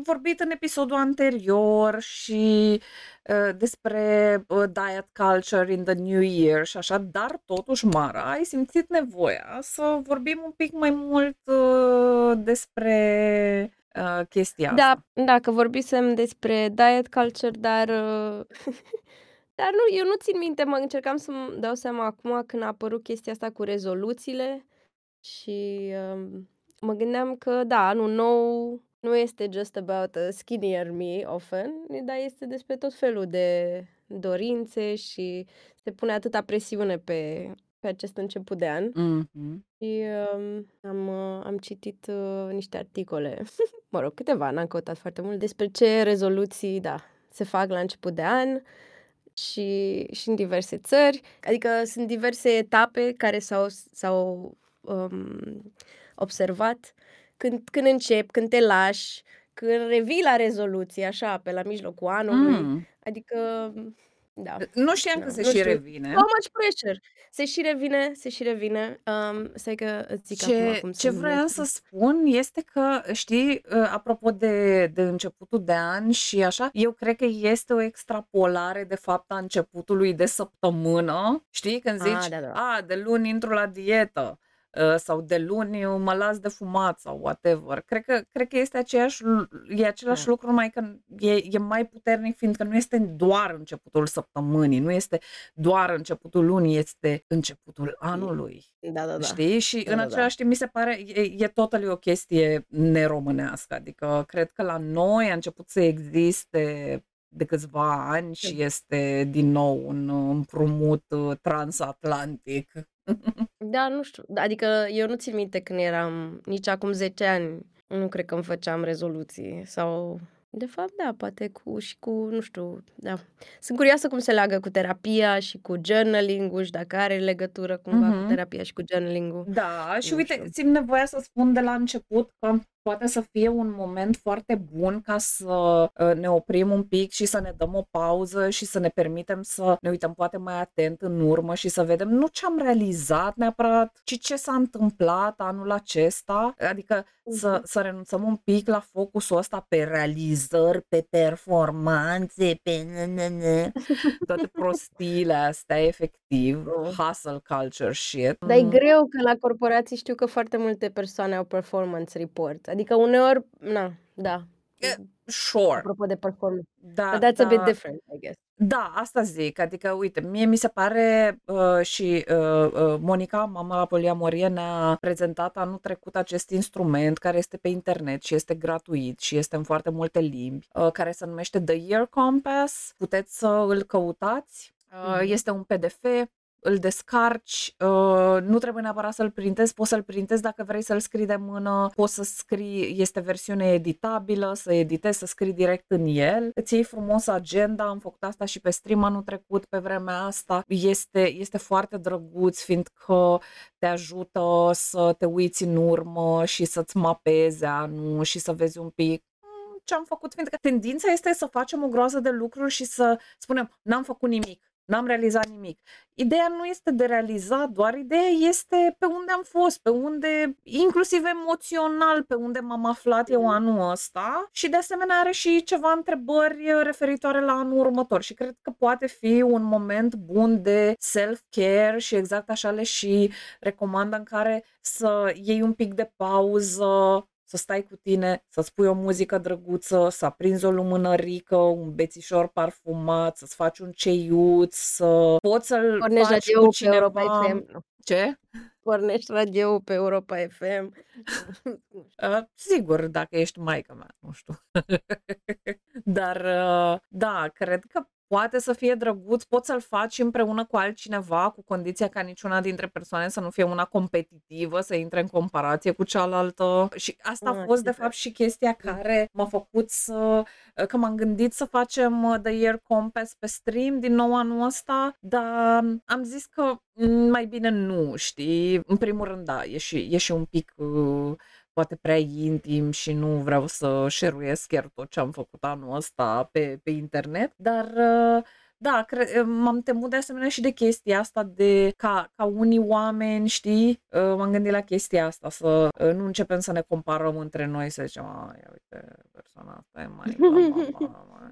am vorbit în episodul anterior și uh, despre uh, diet culture in the new year și așa, dar totuși, Mara, ai simțit nevoia să vorbim un pic mai mult uh, despre uh, chestia Da, asta. da, că vorbisem despre diet culture, dar uh, dar nu, eu nu țin minte, mă încercam să-mi dau seama acum când a apărut chestia asta cu rezoluțiile și um, mă gândeam că da, anul nou nu este just about a skinnier me often, dar este despre tot felul de dorințe și se pune atâta presiune pe, pe acest început de an. Mhm. Și um, am, uh, am citit uh, niște articole, mă rog, câteva, n-am căutat foarte mult, despre ce rezoluții, da, se fac la început de an și, și în diverse țări. Adică sunt diverse etape care s-au, s-au um, observat când, când începi, când te lași, când revii la rezoluție, așa, pe la mijlocul anului. Mm. Adică, da. Nu știam Da, că se nu și știu. revine. So much pressure. Se și revine, se și revine. Um, stai că îți zic acum Ce, cum se ce vroiam numește. să spun este că, știi, uh, apropo de, de începutul de an și așa, eu cred că este o extrapolare de fapt a începutului de săptămână, știi, când Ah, zici, da, da. a, de luni intru la dietă uh, sau de luni mă las de fumat sau whatever. Cred că, cred că este aceeași, lu- e același Da. lucru, numai că e, e mai puternic, fiindcă nu este doar începutul săptămânii, nu este doar începutul lunii, este începutul anului. Da, da, da. Știi? Și Da, în da, da. același timp mi se pare, e, e totally o chestie neromânească, adică cred că la noi a început să existe de câțiva ani și este din nou un împrumut uh, transatlantic. Da, nu știu. Adică eu nu țin minte când eram, nici acum 10 ani, nu cred că îmi făceam rezoluții sau... De fapt, da, poate cu și cu, nu știu, da. Sunt curioasă cum se leagă cu terapia și cu journaling-ul și dacă are legătură cumva cu Mhm. terapia și cu journaling-ul. Da, și Nu uite, știu. simt nevoia să spun de la început că poate să fie un moment foarte bun ca să uh, ne oprim un pic și să ne dăm o pauză și să ne permitem să ne uităm poate mai atent în urmă și să vedem nu ce am realizat neapărat, ci ce s-a întâmplat anul acesta, adică să, Mhm. să renunțăm un pic la focusul ăsta pe realizări, pe performanțe, pe ne toate prostiile astea, efectiv, Mm. hustle culture shit. Dar e Mm. greu că la corporații știu că foarte multe persoane au performance report. Adică uneori, na, da. E, Sure. Apropo de performance. Da, But that's a bit da, different, I guess. da, asta zic, adică, uite, mie mi se pare uh, și uh, uh, Monica, mama la poliamorie, ne-a prezentat anul trecut acest instrument care este pe internet și este gratuit și este în foarte multe limbi, uh, care se numește The Year Compass. Puteți să îl căutați. Uh, Mhm. este un PDF, îl descarci, uh, nu trebuie neapărat să-l printezi, poți să-l printezi dacă vrei să-l scrii de mână, poți să scrii, este versiune editabilă, să editezi, să scrii direct în el. Îți iei frumos agenda, am făcut asta și pe stream anul trecut, pe vremea asta. Este, este foarte drăguț, fiindcă te ajută să te uiți în urmă și să-ți mapezi anul și să vezi un pic "Mm, ce am făcut, fiindcă tendința este să facem o groază de lucruri și să spunem, n-am făcut nimic, n-am realizat nimic. Ideea nu este de realizat, doar ideea este pe unde am fost, pe unde, inclusiv emoțional, pe unde m-am aflat eu anul ăsta și de asemenea are și ceva întrebări referitoare la anul următor și cred că poate fi un moment bun de self-care și exact așa le și recomandă în care să iei un pic de pauză, să stai cu tine, să-ți pui o muzică drăguță, să aprinzi o lumânărică, un bețișor parfumat, să-ți faci un ceiuț, să poți să-l Pornești faci radio cu pe Europa cineva. FM. Nu. Ce? Pornești radio pe Europa FM. Uh, sigur, dacă ești maică mea, nu știu. Dar, uh, da, cred că poate să fie drăguț, poți să-l faci împreună cu altcineva, cu condiția ca niciuna dintre persoane să nu fie una competitivă, să intre în comparație cu cealaltă. Și asta a Ah, fost, de super. fapt, și chestia care m-a făcut să... că m-am gândit să facem uh, The Year Compass pe stream din nou anul ăsta, dar am zis că mm, mai bine nu, știi? În primul rând, da, e și, e și un pic... Uh, poate prea intim și nu vreau să șeruiesc chiar tot ce am făcut anul ăsta pe, pe internet, dar uh, da, cre- m-am temut de asemenea și de chestia asta de ca, ca unii oameni, știi, uh, m-am gândit la chestia asta, să uh, nu începem să ne comparăm între noi, să zicem, a, ia uite, persoana asta e mai bla, bla, bla, mai,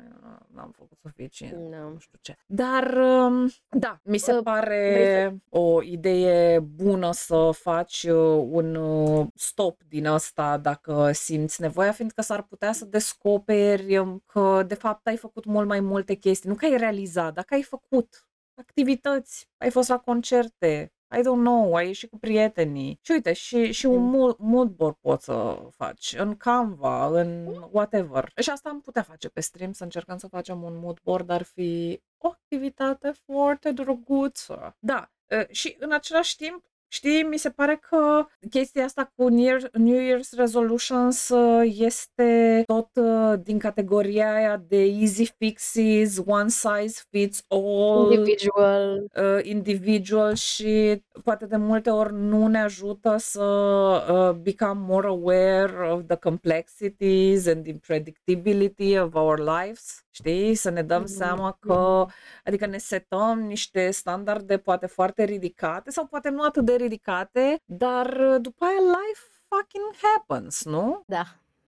n-am făcut suficient, No. nu știu ce. Dar, um, da, mi se Uh, vrei pare o idee bună să faci uh, un uh, stop din asta dacă simți nevoia, fiindcă s-ar putea să descoperi um, că de fapt ai făcut mult mai multe chestii. Nu că ai realizat, dar că ai făcut activități, ai fost la concerte, I don't know, ai ieșit cu prietenii. Și uite, și, și un Mm. mood, mood board poți să faci în Canva, în whatever. Și asta am putea face pe stream, să încercăm să facem un mood board, ar fi o activitate foarte drăguță. Da, uh, și în același timp, Știi, mi se pare că chestia asta cu New Year- New Year's Resolutions uh, este tot uh, din categoria aia de easy fixes, one size fits all, Individual. uh, individual și poate de multe ori nu ne ajută să uh, become more aware of the complexities and unpredictability of our lives. Știi? Să ne dăm Mhm, seama că, adică ne setăm niște standarde poate foarte ridicate sau poate nu atât de ridicate, dar uh, după aia life fucking happens, nu? Da,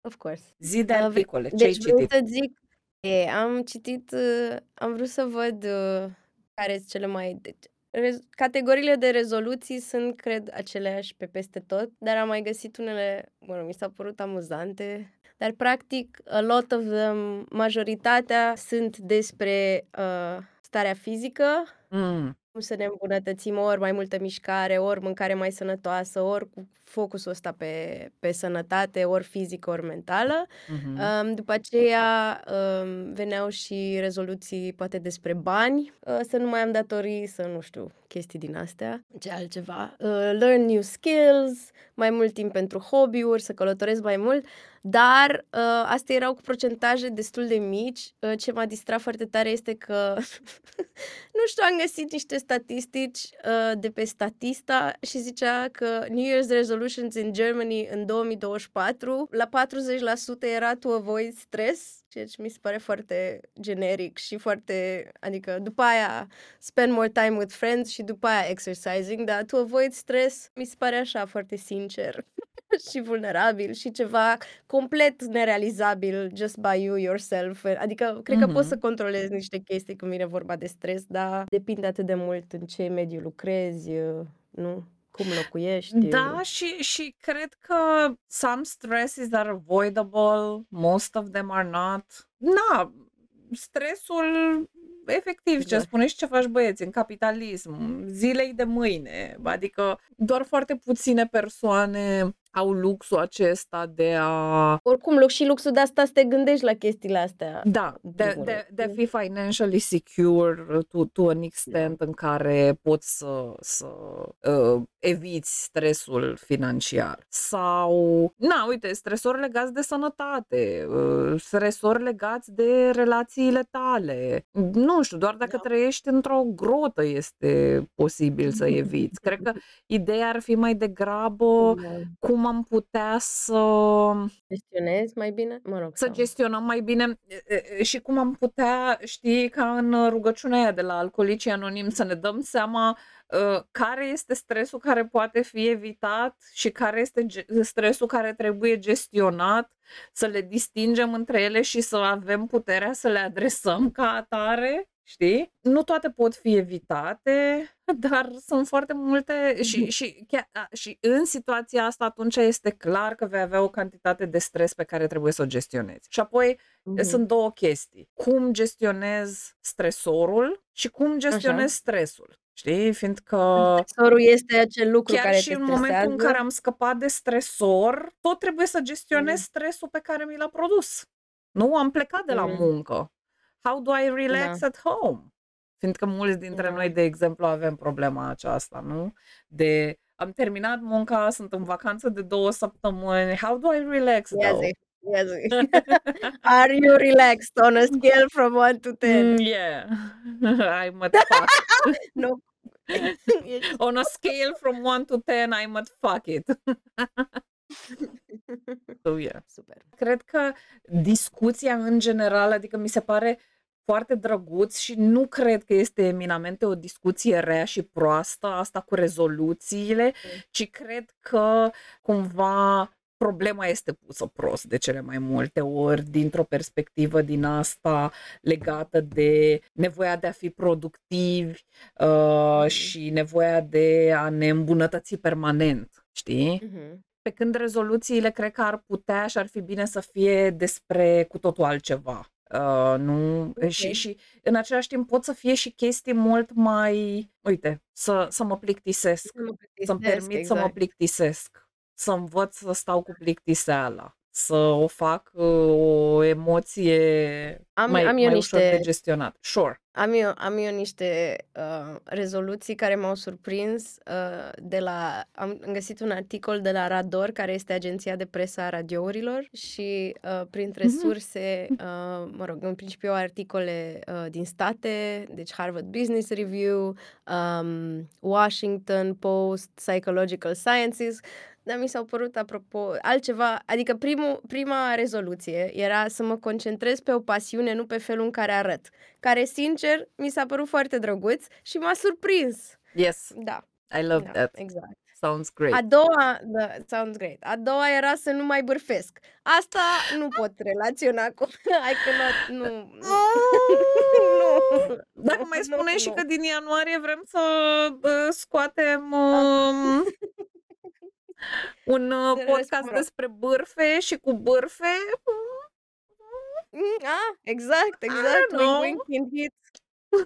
of course. Zi de Uh, ve- articole, ce ai Deci vreau citit? să zic, e, am citit, uh, am vrut să văd uh, care sunt cele mai... Deci, rez- categoriile de rezoluții sunt, cred, aceleași pe peste tot, dar am mai găsit unele, mă rog, mi s-au părut amuzante, dar practic, a lot of them, majoritatea sunt despre uh, starea fizică, Mm, cum să ne îmbunătățim ori mai multă mișcare, ori mâncare mai sănătoasă, ori cu focusul ăsta pe, pe sănătate, ori fizică, ori mentală. mhm. Um, după aceea um, veneau și rezoluții poate despre bani, uh, să nu mai am datorii, să nu știu, chestii din astea, ce altceva. Uh, learn new skills, mai mult timp pentru hobby-uri, să călătoresc mai mult, dar uh, astea erau cu procentaje destul de mici. Uh, ce m-a distrat foarte tare este că, nu știu, am găsit niște statistici uh, de pe Statista și zicea că New Year's Resolutions in Germany în 2024, la 40% era to avoid stress, ceea ce mi se pare foarte generic și foarte, adică după aia spend more time with friends și după aia exercising, dar to avoid stress mi se pare așa foarte sincer și vulnerabil și ceva complet nerealizabil just by you yourself. Adică cred că poți să Mhm. controlezi niște chestii când vine vorba de stres, dar depinde atât de mult în ce mediu lucrezi, nu? Cum locuiești. Da, și, și cred că some stresses are avoidable, most of them are not. Na, stresul, efectiv, ce Da. spuneai și ce faci băieți în capitalism, zilei de mâine, adică doar foarte puține persoane au luxul acesta de a Oricum, lux și luxul de asta să te gândești la chestiile astea. Da, în de, primul de, rând, de a nu? fi financially secure to, to an Da. extent în care poți să, să uh, eviți stresul financiar. Sau, na, uite, stresori legați de sănătate, uh, stresori legați de relațiile tale. Nu știu, doar dacă Da. trăiești într-o grotă este posibil să eviți. Cred că ideea ar fi mai degrabă Da. cum am putea să Gestionezi mai bine? Mă rog, să sau... gestionăm mai bine e, e, și cum am putea, știi, ca în rugăciunea aia de la Alcoolicii Anonim, să ne dăm seama uh, care este stresul care poate fi evitat și care este ge- stresul care trebuie gestionat, să le distingem între ele și să avem puterea să le adresăm ca atare. Știi? Nu toate pot fi evitate, dar sunt foarte multe și, și, chiar, a, și în situația asta atunci este clar că vei avea o cantitate de stres pe care trebuie să o gestionezi. Și apoi Mhm. sunt două chestii. Cum gestionezi stresorul și cum gestionezi stresul. Știi? Fiindcă Stresorul este acel lucru chiar care și te în momentul în stresează. care am scăpat de stresor, tot trebuie să gestionez Mm. stresul pe care mi l-a produs. Nu? Am plecat de la Mm. muncă. How do I relax Da. at home? Fiindcă mulți dintre Da. noi, de exemplu, avem problema aceasta, nu? De am terminat munca, sunt în vacanță de două săptămâni. How do I relax Ia though? zi, ia zi. Are you relaxed on a scale from 1 to 10? Mm, yeah. I'm at fuck. Nu. Ești- On a scale from 1 to 10, I'm at fuck it. so, yeah. Super. Cred că discuția în general, adică mi se pare foarte drăguț și nu cred că este eminamente o discuție rea și proastă, asta cu rezoluțiile, ci cred că cumva problema este pusă prost de cele mai multe ori, dintr-o perspectivă din asta legată de nevoia de a fi productivi uh, și nevoia de a ne îmbunătăți permanent, știi? Mhm. Pe când rezoluțiile cred că ar putea și ar fi bine să fie despre cu totul altceva. Uh, nu, și, Ok. și în același timp pot să fie și chestii mult mai, uite, să, să mă plictisesc, Să mă să-mi plictisesc, permit să mă exact. plictisesc, să învăț să stau cu plictiseala, să o fac uh, o emoție Am mai, am eu mai ușor de niște gestionat. Sure. am eu am eu niște, uh, rezoluții care m-au surprins, uh, de la am găsit un articol de la Rador, care este agenția de presă a radiourilor și, uh, printre Mhm. surse, uh, mă rog, în principiu articole, uh, din state, deci Harvard Business Review, um, Washington Post, Psychological Sciences, dar mi s-au părut, apropo, altceva adică primul prima rezoluție era să mă concentrez pe o pasiune, nu pe felul în care arăt, care, sincer, mi s-a părut foarte drăguț și m-a surprins. Yes, Da, I love da, that. exact. Sounds A great. doua da, sounds great. A doua era să nu mai bârfesc. Asta nu pot relaționa cu I cannot nu, nu. Nu, Dacă nu, mai nu, spunem și nu. că din ianuarie vrem să uh, scoatem Da. um, un uh, De rest, podcast mă rog. despre bârfe și cu bârfe, Mm, a, exact, I exact, don't wink, know. wink, hint, hint.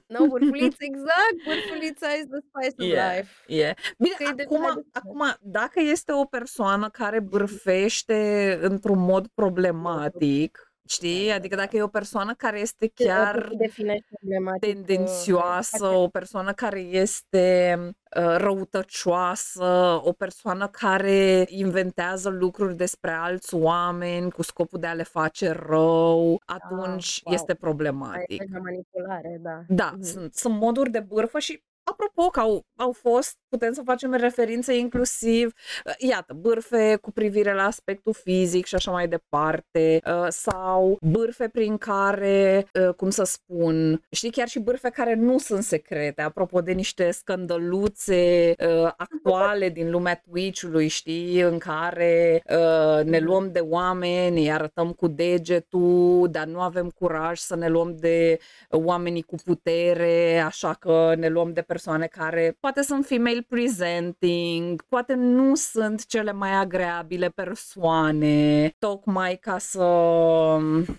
No, vârfuliță, exact, vârfulița is the spice of Yeah, life. yeah. Bine, Că e de acum, hai de acum, dacă este o persoană care bârfește într-un mod problematic, Da, știi? da, Adică da. dacă e o persoană care este Ce cum chiar se definește problematic, uh, tendențioasă, foarte o persoană care este uh, răutăcioasă, o persoană care inventează lucruri despre alți oameni cu scopul de a le face rău, Ah, atunci wow. este Ai problematic. deja manipulare, da. Da, Mhm. sunt, sunt moduri de bârfă și apropo că au, au fost, putem să facem referințe inclusiv, uh, iată, bârfe cu privire la aspectul fizic și așa mai departe, uh, sau bârfe prin care, uh, cum să spun, știi, chiar și bârfe care nu sunt secrete, apropo de niște scandăluțe uh, actuale din lumea Twitch-ului, știi, în care uh, ne Mhm. luăm de oameni, îi arătăm cu degetul, dar nu avem curaj să ne luăm de oamenii cu putere, așa că ne luăm de persoane care poate sunt female presenting, poate nu sunt cele mai agreabile persoane, tocmai ca să,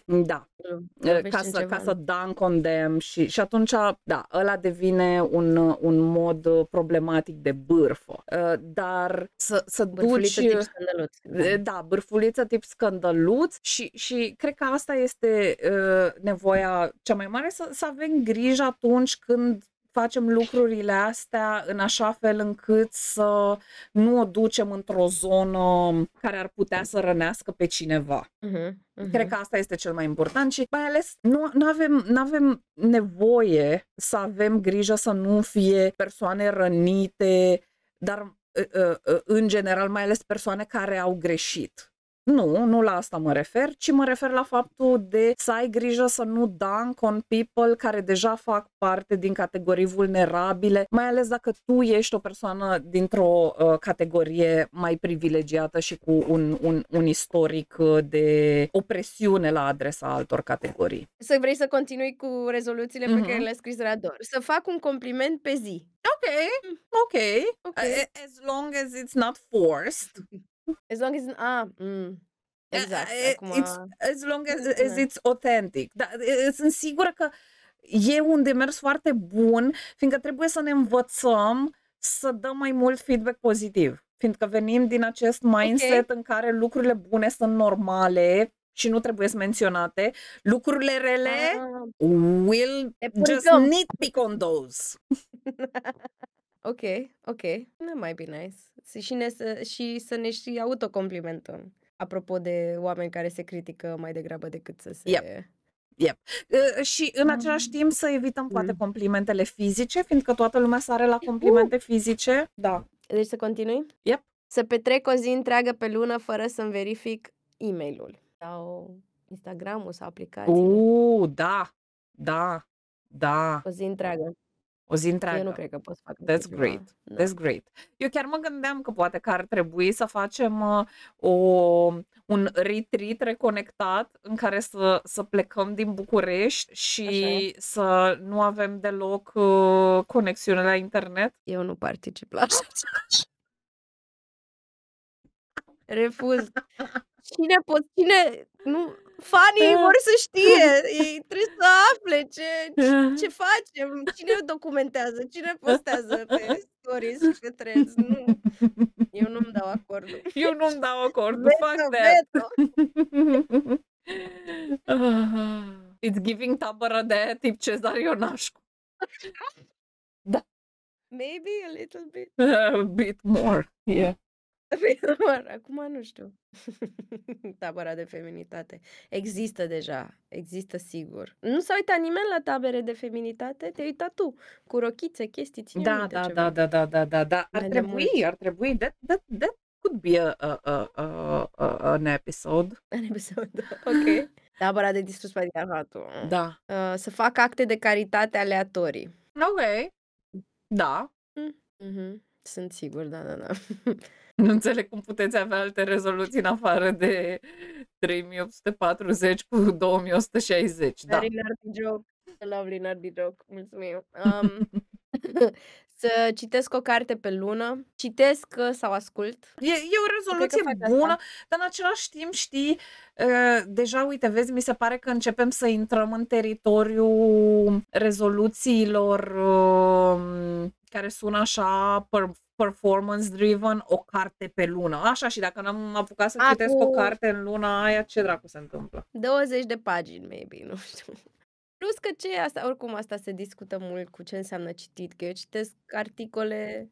da, Lovește ca în să, ceva, ca să nu? dunk on them și, și atunci, da, ăla devine un, un mod problematic de bârfă. Uh, Dar să, să duci... Bârfuliță tip scandăluț. Da. Da, bârfuliță tip scandăluț și, și cred că asta este uh, nevoia cea mai mare, să, să avem grijă atunci când facem lucrurile astea în așa fel încât să nu o ducem într-o zonă care ar putea să rănească pe cineva. Mhm, Cred mhm. că asta este cel mai important și mai ales nu avem, avem nevoie să avem grijă să nu fie persoane rănite, dar uh, uh, uh, în general mai ales persoane care au greșit. Nu, nu la asta mă refer, ci mă refer la faptul de să ai grijă să nu dunk on people care deja fac parte din categorii vulnerabile, mai ales dacă tu ești o persoană dintr-o uh, categorie mai privilegiată și cu un, un, un istoric uh, de opresiune la adresa altor categorii. Să vrei să continui cu rezoluțiile pe care Mhm. le-a scris Rador. Să fac un compliment pe zi. Ok, ok, Ok. A- as long as it's not forced. As long as ah, mm, exact, Uh, acum It's, as long as, as Da. it's authentic. Da, e- sunt sigură că e un demers foarte bun, fiindcă trebuie să ne învățăm să dăm mai mult feedback pozitiv. Fiindcă venim din acest mindset în care lucrurile bune sunt normale și nu trebuie să menționate. Lucrurile rele Ah, will le just purgăm. nitpick on those. Ok, ok. That might be nice. Să și, ne, să, și să ne și autocomplimentăm. Apropo de oameni care se critică mai degrabă decât să se... Yep. Uh, Și în același timp să evităm poate Mm. complimentele fizice, fiindcă toată lumea sare la complimente fizice. Da. Deci să continui? Yep. Să petrec o zi întreagă pe lună fără să-mi verific e-mail-ul. Sau Instagram-ul sau aplicațiile. Uh, da. Da. Da. O zi întreagă. O zi Eu nu întreagă. cred că pot să fac așa That's ceva. great. Da. That's great. Eu chiar mă gândeam că poate că ar trebui să facem uh, o, un retreat reconectat în care să, să plecăm din București Așa e. și să nu avem deloc uh, conexiune la internet. Eu nu particip la așa ceva. Refuz. Cine pot cine nu fanii vor să știe, ei trebuie să afle ce ce ce facem, cine documentează, cine postează pe stories și pe threads. Nu, eu nu-mi dau acordul. Eu nu-mi dau acordul. Veto, Fuck that. veto. Ah, It's giving tabăra de aia tip Cezar Ionașcu. Da. Maybe a little bit. A bit more. Yeah. Acum nu știu. Tabăra de feminitate. Există deja. Există sigur. Nu s-a uitat nimeni la tabere de feminitate? Te-ai uitat tu. Cu rochițe, chestii, ține Da, minte da, ceva. da, da, da, da, da, da. Ar Mai de trebui, mult. ar trebui. That, that, that could be a, a, a, a, a, an episode. În episod. Ok. Tabăra de distrus patriarhatul. Da. Uh, să fac acte de caritate aleatorii. Ok. Da. Mhm. Sunt sigur, da, da, da. Nu înțeleg cum puteți avea alte rezoluții în afară de 3840 cu 2160. Da. Very nerdy joke. A lovely nerdy joke. Mulțumim. Um, să citesc o carte pe lună. Citesc uh, sau ascult. E, e o rezoluție fac asta. bună, dar în același timp, știi, uh, deja, uite, vezi, mi se pare că începem să intrăm în teritoriul rezoluțiilor uh, care sună așa per- performance-driven, o carte pe lună. Așa, și dacă n-am apucat să A, citesc o cu- carte în luna aia, ce dracu se întâmplă? 20 de pagini, maybe, nu știu. Plus că ce e asta, oricum asta se discută mult cu ce înseamnă citit, că eu citesc articole,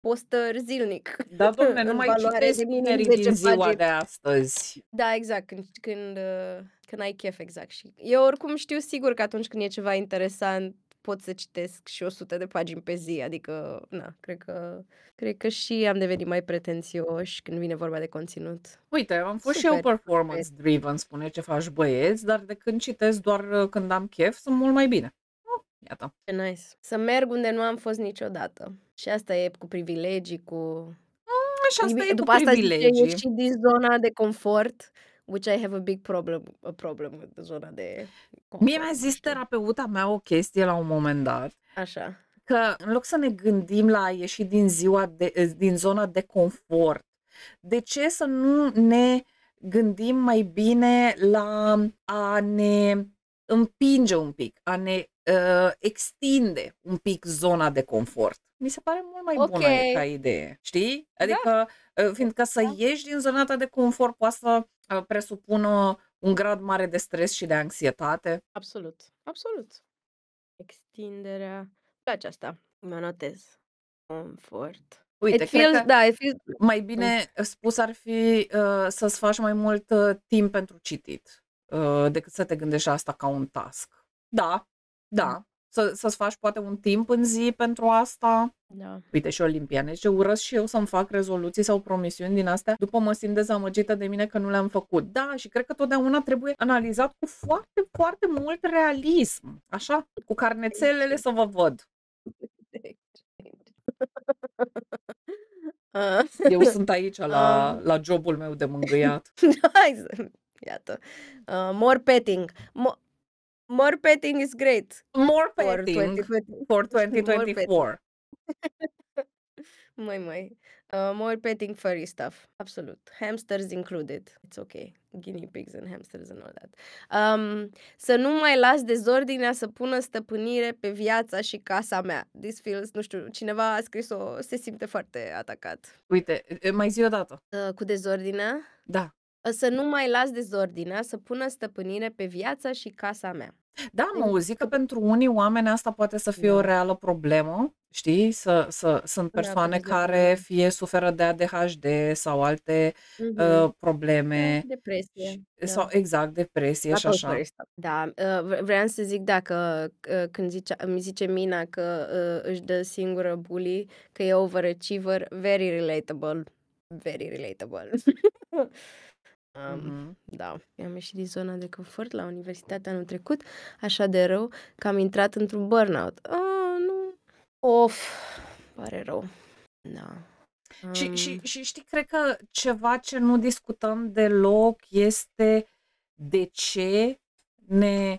postări zilnic. Da, domne, în nu mai valoare citesc de minim tinerii 10 din ziua pagini. de astăzi. Da, exact, când, când, uh, când ai chef, exact. Și eu oricum știu sigur că atunci când e ceva interesant, pot să citesc și 100 de pagini pe zi, adică, na, cred că, cred că și am devenit mai pretențioși când vine vorba de conținut. Uite, am fost și Super, eu performance-driven, spune ce faci băieți, dar de când citesc doar uh, când am chef, sunt mult mai bine. Oh, iată. Ce nice. Să merg unde nu am fost niciodată. Și asta e cu privilegii, cu... Și asta Bine, e cu După asta zice privilegii. ieși din zona de confort, which I have a big problem, a problem with zona de confort. Mie mi-a nu zis știu. terapeuta mea o chestie la un moment dat, Așa. că în loc să ne gândim la a ieși din, ziua de, eh, din zona de confort, de ce să nu ne gândim mai bine la a ne împinge un pic, a ne uh, extinde un pic zona de confort? Mi se pare mult mai bună Ok. ca idee, știi? Adică, uh, fiindcă să Da. ieși din zona ta de confort poate să uh, presupună un grad mare de stres și de anxietate. Absolut. Absolut. Extinderea. Îmi place asta. Mă notez. Confort. Uite, it cred feels, că da, it feels, mai bine spus ar fi uh, să-ți faci mai mult uh, timp pentru citit uh, decât să te gândești la asta ca un task. Da, da. Să, să-ți faci poate un timp în zi pentru asta. da. Uite și olimpiane, ce urăsc și eu să-mi fac rezoluții sau promisiuni din astea, după mă simt dezamăgită de mine că nu le-am făcut. Da, și cred că totdeauna trebuie analizat cu foarte, foarte mult realism. Așa? Cu carnețelele să vă văd. Ah. Eu sunt aici la, Um. la jobul meu de mângâiat. Nice. Iată. Uh, more petting. Mo- more petting is great More for petting 2020. for More petting. 2024. Mai, mai. Uh, more petting furry stuff. Absolut. Hamsters included. It's okay. Guinea pigs and hamsters and all that. Um, să nu mai las dezordinea să pună stăpânire pe viața și casa mea. This feels, nu știu, cineva a scris-o, se simte foarte atacat. Uite, e- mai zi o dată. Uh, cu dezordinea. Da. Uh, Să nu mai las dezordinea să pună stăpânire pe viața și casa mea. Da, am Adică- auzit că pentru unii oameni asta poate să fie o Da. reală problemă, știi? Să, să, sunt Da, persoane pentru care dezordine. fie suferă de ADHD sau alte Mhm. uh, probleme, Depresie. și- da. sau exact depresie La și tot așa. fără stuff. Da, uh, vre- vreau să zic dacă uh, când zicea, mi zice Mina că uh, își dă singură bully, că e overachiever, very relatable. Very relatable. um, Mhm. Da, am ieșit din zona de confort la universitate anul trecut, așa de rău că am intrat într-un burnout. Oh, nu, Of, pare rău. Da. Și, și, Um, și știi, cred că ceva ce nu discutăm deloc este de ce ne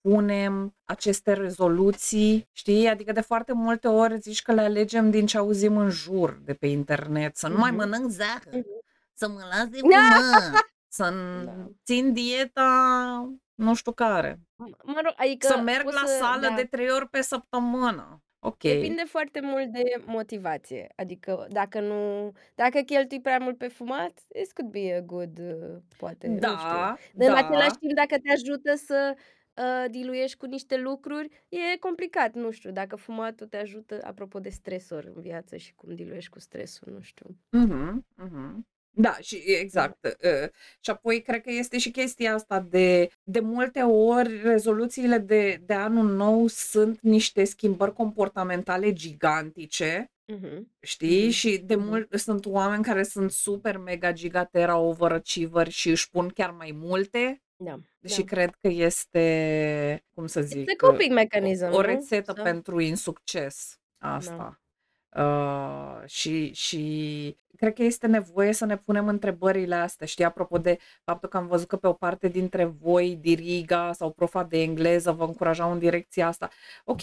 punem aceste rezoluții, știi? Adică de foarte multe ori zici că le alegem din ce auzim în jur de pe internet. Să nu mai mhm, mănânc zahăr, mhm. să mă las de Da! Fumat, să Da. țin dieta nu știu care, M mă rog, să adică merg poți la să sală da. de 3 ori pe săptămână. Ok. Depinde foarte mult de motivație. Adică dacă nu dacă cheltui prea mult pe fumat, this could be a good, uh, poate, nu știu. Da, Dar în același da. timp, dacă te ajută să, uh, diluiești cu niște lucruri, e complicat, nu știu, dacă fumatul te ajută apropo de stresori în viață și cum diluiești cu stresul, nu știu. Mhm, mhm. Da, și Da. exact. Uh, și apoi cred că este și chestia asta de de multe ori rezoluțiile de de anul nou sunt niște schimbări comportamentale gigantice, Mhm, știi? mhm, Și de mhm. mult sunt oameni care sunt super mega giga tera overachieveri și își pun chiar mai multe Da, și da. cred că este, cum să It's zic, a coping o mechanism, o nu? rețetă Sau pentru insucces Da. Asta. Uh, și și cred că este nevoie să ne punem întrebările astea, știi? Apropo de faptul că am văzut că pe o parte dintre voi, diriga sau profa de engleză, vă încurajau în direcția asta. Ok,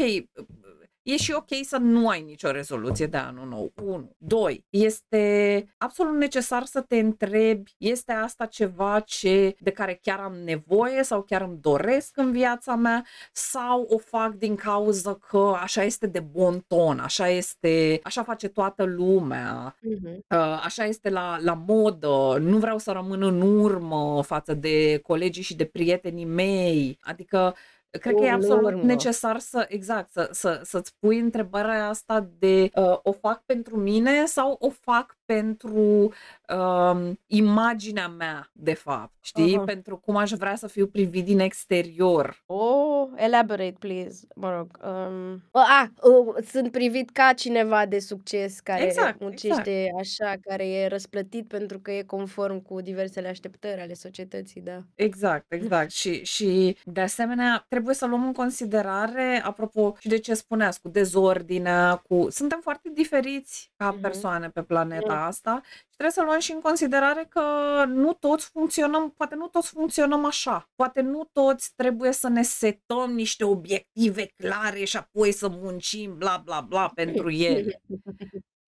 e și ok să nu ai nicio rezoluție de anul nou. 1. 2. Este absolut necesar să te întrebi, este asta ceva ce, de care chiar am nevoie sau chiar îmi doresc în viața mea sau o fac din cauza că așa este de bon ton, așa este, așa face toată lumea, Mhm. uh, așa este la, la modă, nu vreau să rămân în urmă față de colegii și de prietenii mei. Adică cred că e În absolut urmă. necesar să, exact, să, să, să-ți pui întrebarea asta de uh, o fac pentru mine sau o fac pentru um, imaginea mea, de fapt, știi? Aha. Pentru cum aș vrea să fiu privit din exterior. Oh, elaborate please. Mă rog, um, a, uh, sunt privit ca cineva de succes care Exact, exact. muncește așa, care e răsplătit pentru că e conform cu diversele așteptări ale societății, da. Exact, exact. Și, și de asemenea, trebuie să luăm în considerare, apropo și de ce spuneați, cu dezordinea, cu... Suntem foarte diferiți ca Mhm. persoane pe planeta Mm. asta și trebuie să luăm și în considerare că nu toți funcționăm, poate nu toți funcționăm așa. Poate nu toți trebuie să ne setăm niște obiective clare și apoi să muncim bla bla bla pentru ele.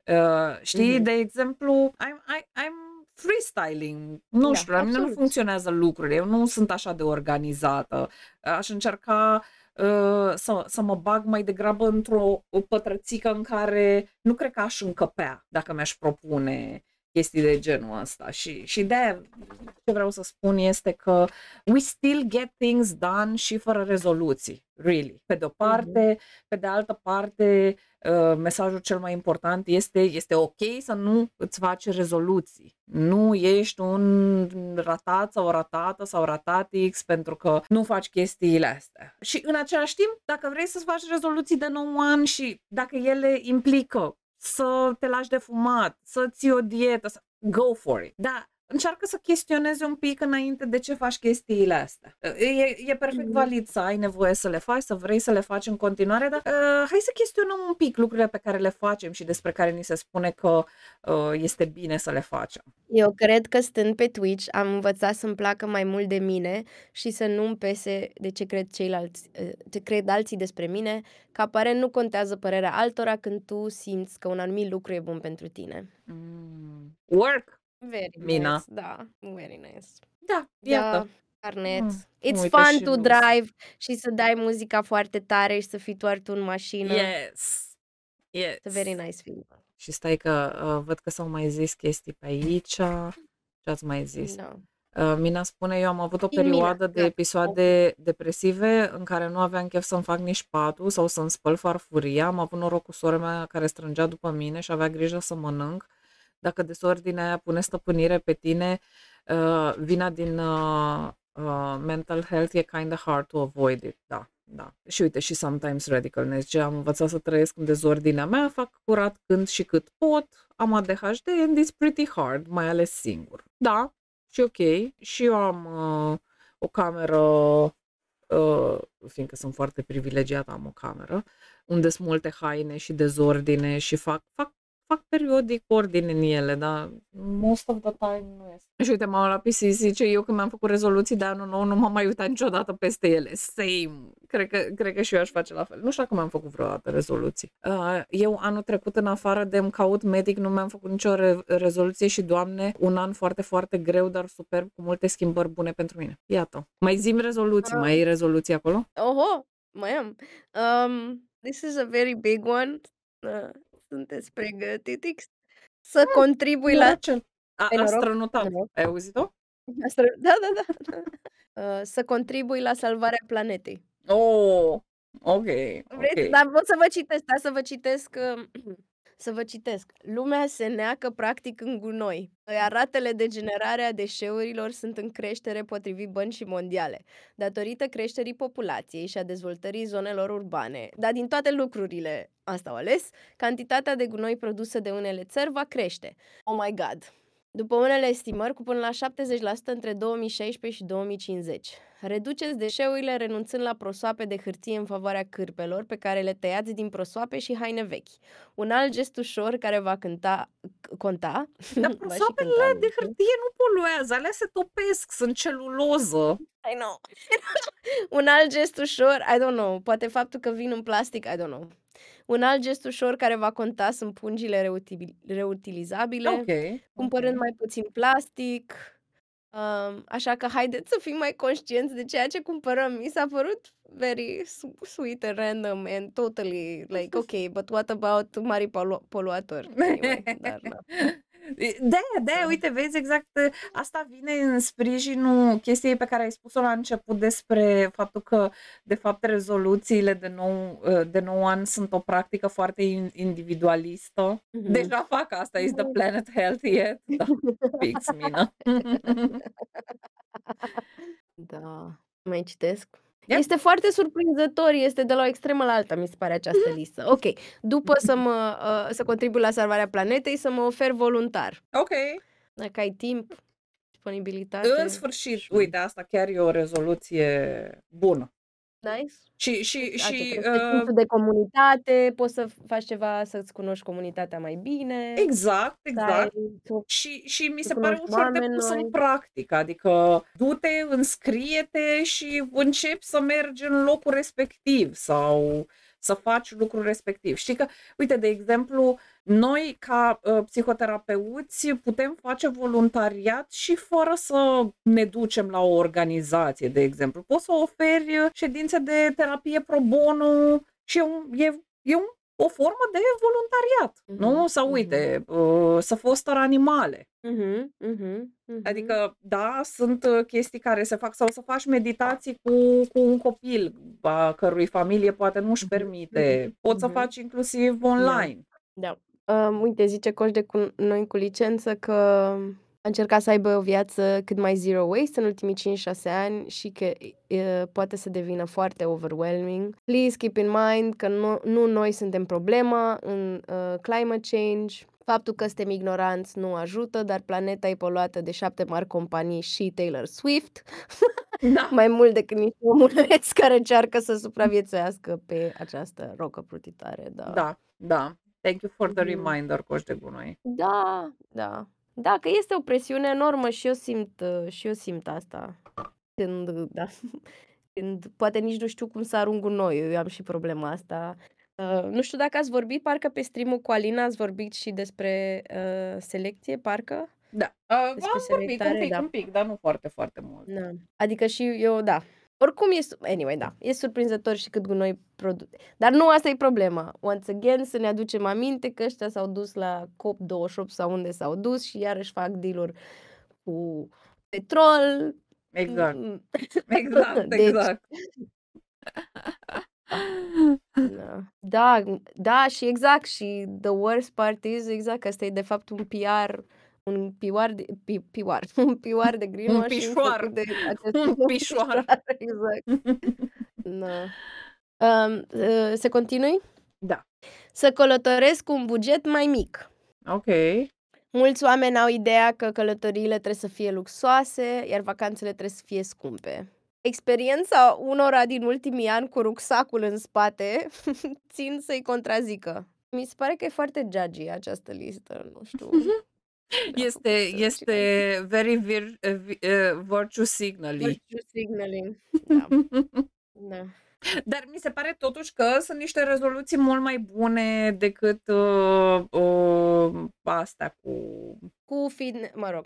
Uh, știi, Mhm. de exemplu, I'm, I, I'm freestyling. Nu Da, știu, la mine nu absolut. funcționează lucrurile. Eu nu sunt așa de organizată. Aș încerca uh, să, să mă bag mai degrabă într-o o pătrățică în care nu cred că aș încăpea dacă mi-aș propune chestii de genul ăsta. Și, și de ce vreau să spun este că we still get things done și fără rezoluții, really. Pe de o Mhm. parte, pe de altă parte, uh, mesajul cel mai important este este ok să nu îți faci rezoluții. Nu ești un ratat sau o ratată sau ratatix pentru că nu faci chestiile astea. Și în același timp, dacă vrei să-ți faci rezoluții de nou an și dacă ele implică să te lași de fumat, să ții o dietă, să... go for it. Da, încearcă să chestionezi un pic înainte de ce faci chestiile astea. E, e perfect Mhm. valid să ai nevoie să le faci, să vrei să le faci în continuare, dar uh, hai să chestionăm un pic lucrurile pe care le facem și despre care ni se spune că uh, este bine să le facem. Eu cred că stând pe Twitch am învățat să-mi placă mai mult de mine și să nu-mi pese de ce cred ceilalți, uh, ce cred alții despre mine, că aparent nu contează părerea altora când tu simți că un anumit lucru e bun pentru tine. Mm. Work! Very Mina. nice, da, very nice. Da, iată. Da, Carnet. Mm, It's uite fun și to nu- drive și să dai muzica foarte tare și să fii doar tu în mașină. Yes! Yes! It's a very nice feeling. Și stai că uh, văd că s-au mai zis chestii pe aici. Ce ați mai zis? Da. Uh, Mina spune, eu am avut o Zi, Mina, perioadă de da. episoade depresive în care nu aveam chef să-mi fac nici patul sau să-mi spăl farfuria. Am avut noroc cu sora mea care strângea după mine și avea grijă să mănânc. Dacă desordinea aia pune stăpânire pe tine, uh, vina din uh, uh, mental health e kind of hard to avoid it. Da, da. Și uite, și sometimes radicalness. Ce am învățat să trăiesc în dezordinea mea, fac curat când și cât pot, am ADHD and it's pretty hard, mai ales singur. Da, și ok. Și eu am uh, o cameră uh, fiindcă sunt foarte privilegiată, am o cameră, unde sunt multe haine și dezordine și fac, fac fac periodic ordine în ele, dar most of the time nu este. Și uite, mama la PC zice, eu când mi-am făcut rezoluții de anul nou, nu m-am mai uitat niciodată peste ele. Same. Cred că, cred că și eu aș face la fel. Nu știu dacă mi-am făcut vreodată rezoluții. Uh, eu anul trecut, în afară de îmi caut medic, nu mi-am făcut nicio re- rezoluție și, doamne, un an foarte, foarte greu, dar superb, cu multe schimbări bune pentru mine. Iată. Mai zim rezoluții. Mai ai rezoluții acolo? Oho, mai am. Um, this is a very big one. Uh, sunteți pregătitiți să Mm, contribui la Norocel. A, Ai noroc? astronotat. Noroc. Ai auzit-o? Asta da, da, da, da. Uh, să contribui la salvarea planetei. Oh, ok, Vreți? ok. Dar pot să vă citesc, da, să vă citesc, uh, să vă citesc. Lumea se neacă practic în gunoi, iar ratele de generare a deșeurilor sunt în creștere potrivit băncii mondiale, datorită creșterii populației și a dezvoltării zonelor urbane. Dar din toate lucrurile, asta au ales, cantitatea de gunoi produsă de unele țări va crește. Oh my god! După unele estimări, cu până la 70% între 2016 și 2050. Reduceți deșeurile renunțând la prosoape de hârtie în favoarea cârpelor pe care le tăiați din prosoape și haine vechi. Un alt gest ușor care va cânta, c- conta. Dar va și prosoapele cânta, de nu știu. hârtie nu poluează, alea se topesc, sunt celuloză. I know. Un alt gest ușor, I don't know, poate faptul că vin în plastic, I don't know. Un alt gest ușor care va conta sunt pungile reutil- reutilizabile, Ok, cumpărând ok. mai puțin plastic. Um, așa că haideți să fim mai conștienți de ceea ce cumpărăm. Mi s-a părut very su- sweet and random and totally like, ok, but what about mari polu- poluatori? Anyway, dar da. De, de, uite, vezi exact asta vine în sprijinul chestiei pe care ai spus-o la început despre faptul că, de fapt, rezoluțiile de nou, de nou an sunt o practică foarte in- individualistă. Mhm. Deja fac asta, is the planet healthy yet? Da, fix, Mina. Da. Mai citesc? Yep. Este foarte surprinzător, este de la o extremă la alta, mi se pare această listă. Ok, după să mă uh, să contribui la salvarea planetei, să mă ofer voluntar. Ok. Dacă ai timp, disponibilitate. În sfârșit, și- uite, asta chiar e o rezoluție bună. Nice. Și, și, Da, și și uh, de comunitate, poți să faci ceva să-ți cunoști comunitatea mai bine. exact, să exact. ai- să- Și, și mi Să se pare cunoști ușor de oameni pus în noi. practică, adică du-te, înscrie-te și începi să mergi în locul respectiv sau să faci lucrul respectiv. Știi că, uite, de exemplu, noi ca uh, psihoterapeuți putem face voluntariat și fără să ne ducem la o organizație, de exemplu. Poți să oferi uh, ședințe de terapie pro bono și e, un, e, e un, o formă de voluntariat, Mhm, nu? Sau mhm. uite, uh, să foster animale. Mhm, mhm, mhm. Adică, da, sunt uh, chestii care se fac sau să faci meditații cu, cu un copil a cărui familie poate nu-și Mhm, permite. mhm, Poți să mhm. faci inclusiv online. Da. Um, uite, zice Coș de cu noi cu licență că a încercat să aibă o viață cât mai zero waste în ultimii 5-6 ani și că e, poate să devină foarte overwhelming. Please keep in mind că nu, nu noi suntem problema în uh, climate change. Faptul că suntem ignoranți nu ajută, dar planeta e poluată de șapte mari companii și Taylor Swift, Da. mai mult decât niște omuleți care încearcă să supraviețuiască pe această rocă plutitoare. Da. Da, da. Thank you for the Mhm. reminder, coș de gunoi. Da, da. Da, că este o presiune enormă și eu simt, uh, și eu simt asta. Când, uh, da, când poate nici nu știu cum să arunc gunoi, eu am și problema asta. Uh, nu știu dacă ați vorbit, parcă pe stream cu Alina ați vorbit și despre uh, selecție, parcă? Da. Uh, Despre am vorbit un selectare, pic, da. un pic, dar nu foarte, foarte mult. Da. Adică și eu, da. Oricum e, su- anyway, da, e surprinzător și cât gunoi produc. Dar nu asta e problema. Once again, să ne aducem aminte că ăștia s-au dus la COP28 sau unde s-au dus și iarăși fac deal cu petrol. Exact, Mm, exact, Deci- exact. Da. da, da, și exact, și the worst part is, exact, că ăsta e de fapt un PR, un PR de, pi, PR, un PR de greenwashing pișoar. făcut de acest Un pișoar. exact. Da. Um, uh, să continui? Da. Să călătoresc cu un buget mai mic. Ok. Mulți oameni au ideea că călătoriile trebuie să fie luxoase, iar vacanțele trebuie să fie scumpe. experiența unora din ultimii ani cu rucsacul în spate țin să-i contrazică. Mi se pare că e foarte judgy această listă, nu știu. Mi-a Este făcut să este very vir uh, vi uh, virtue signaling. Virtue signaling, da. Da. Dar mi se pare totuși că sunt niște rezoluții mult mai bune decât, uh, uh, astea cu Cu fitne mă rog,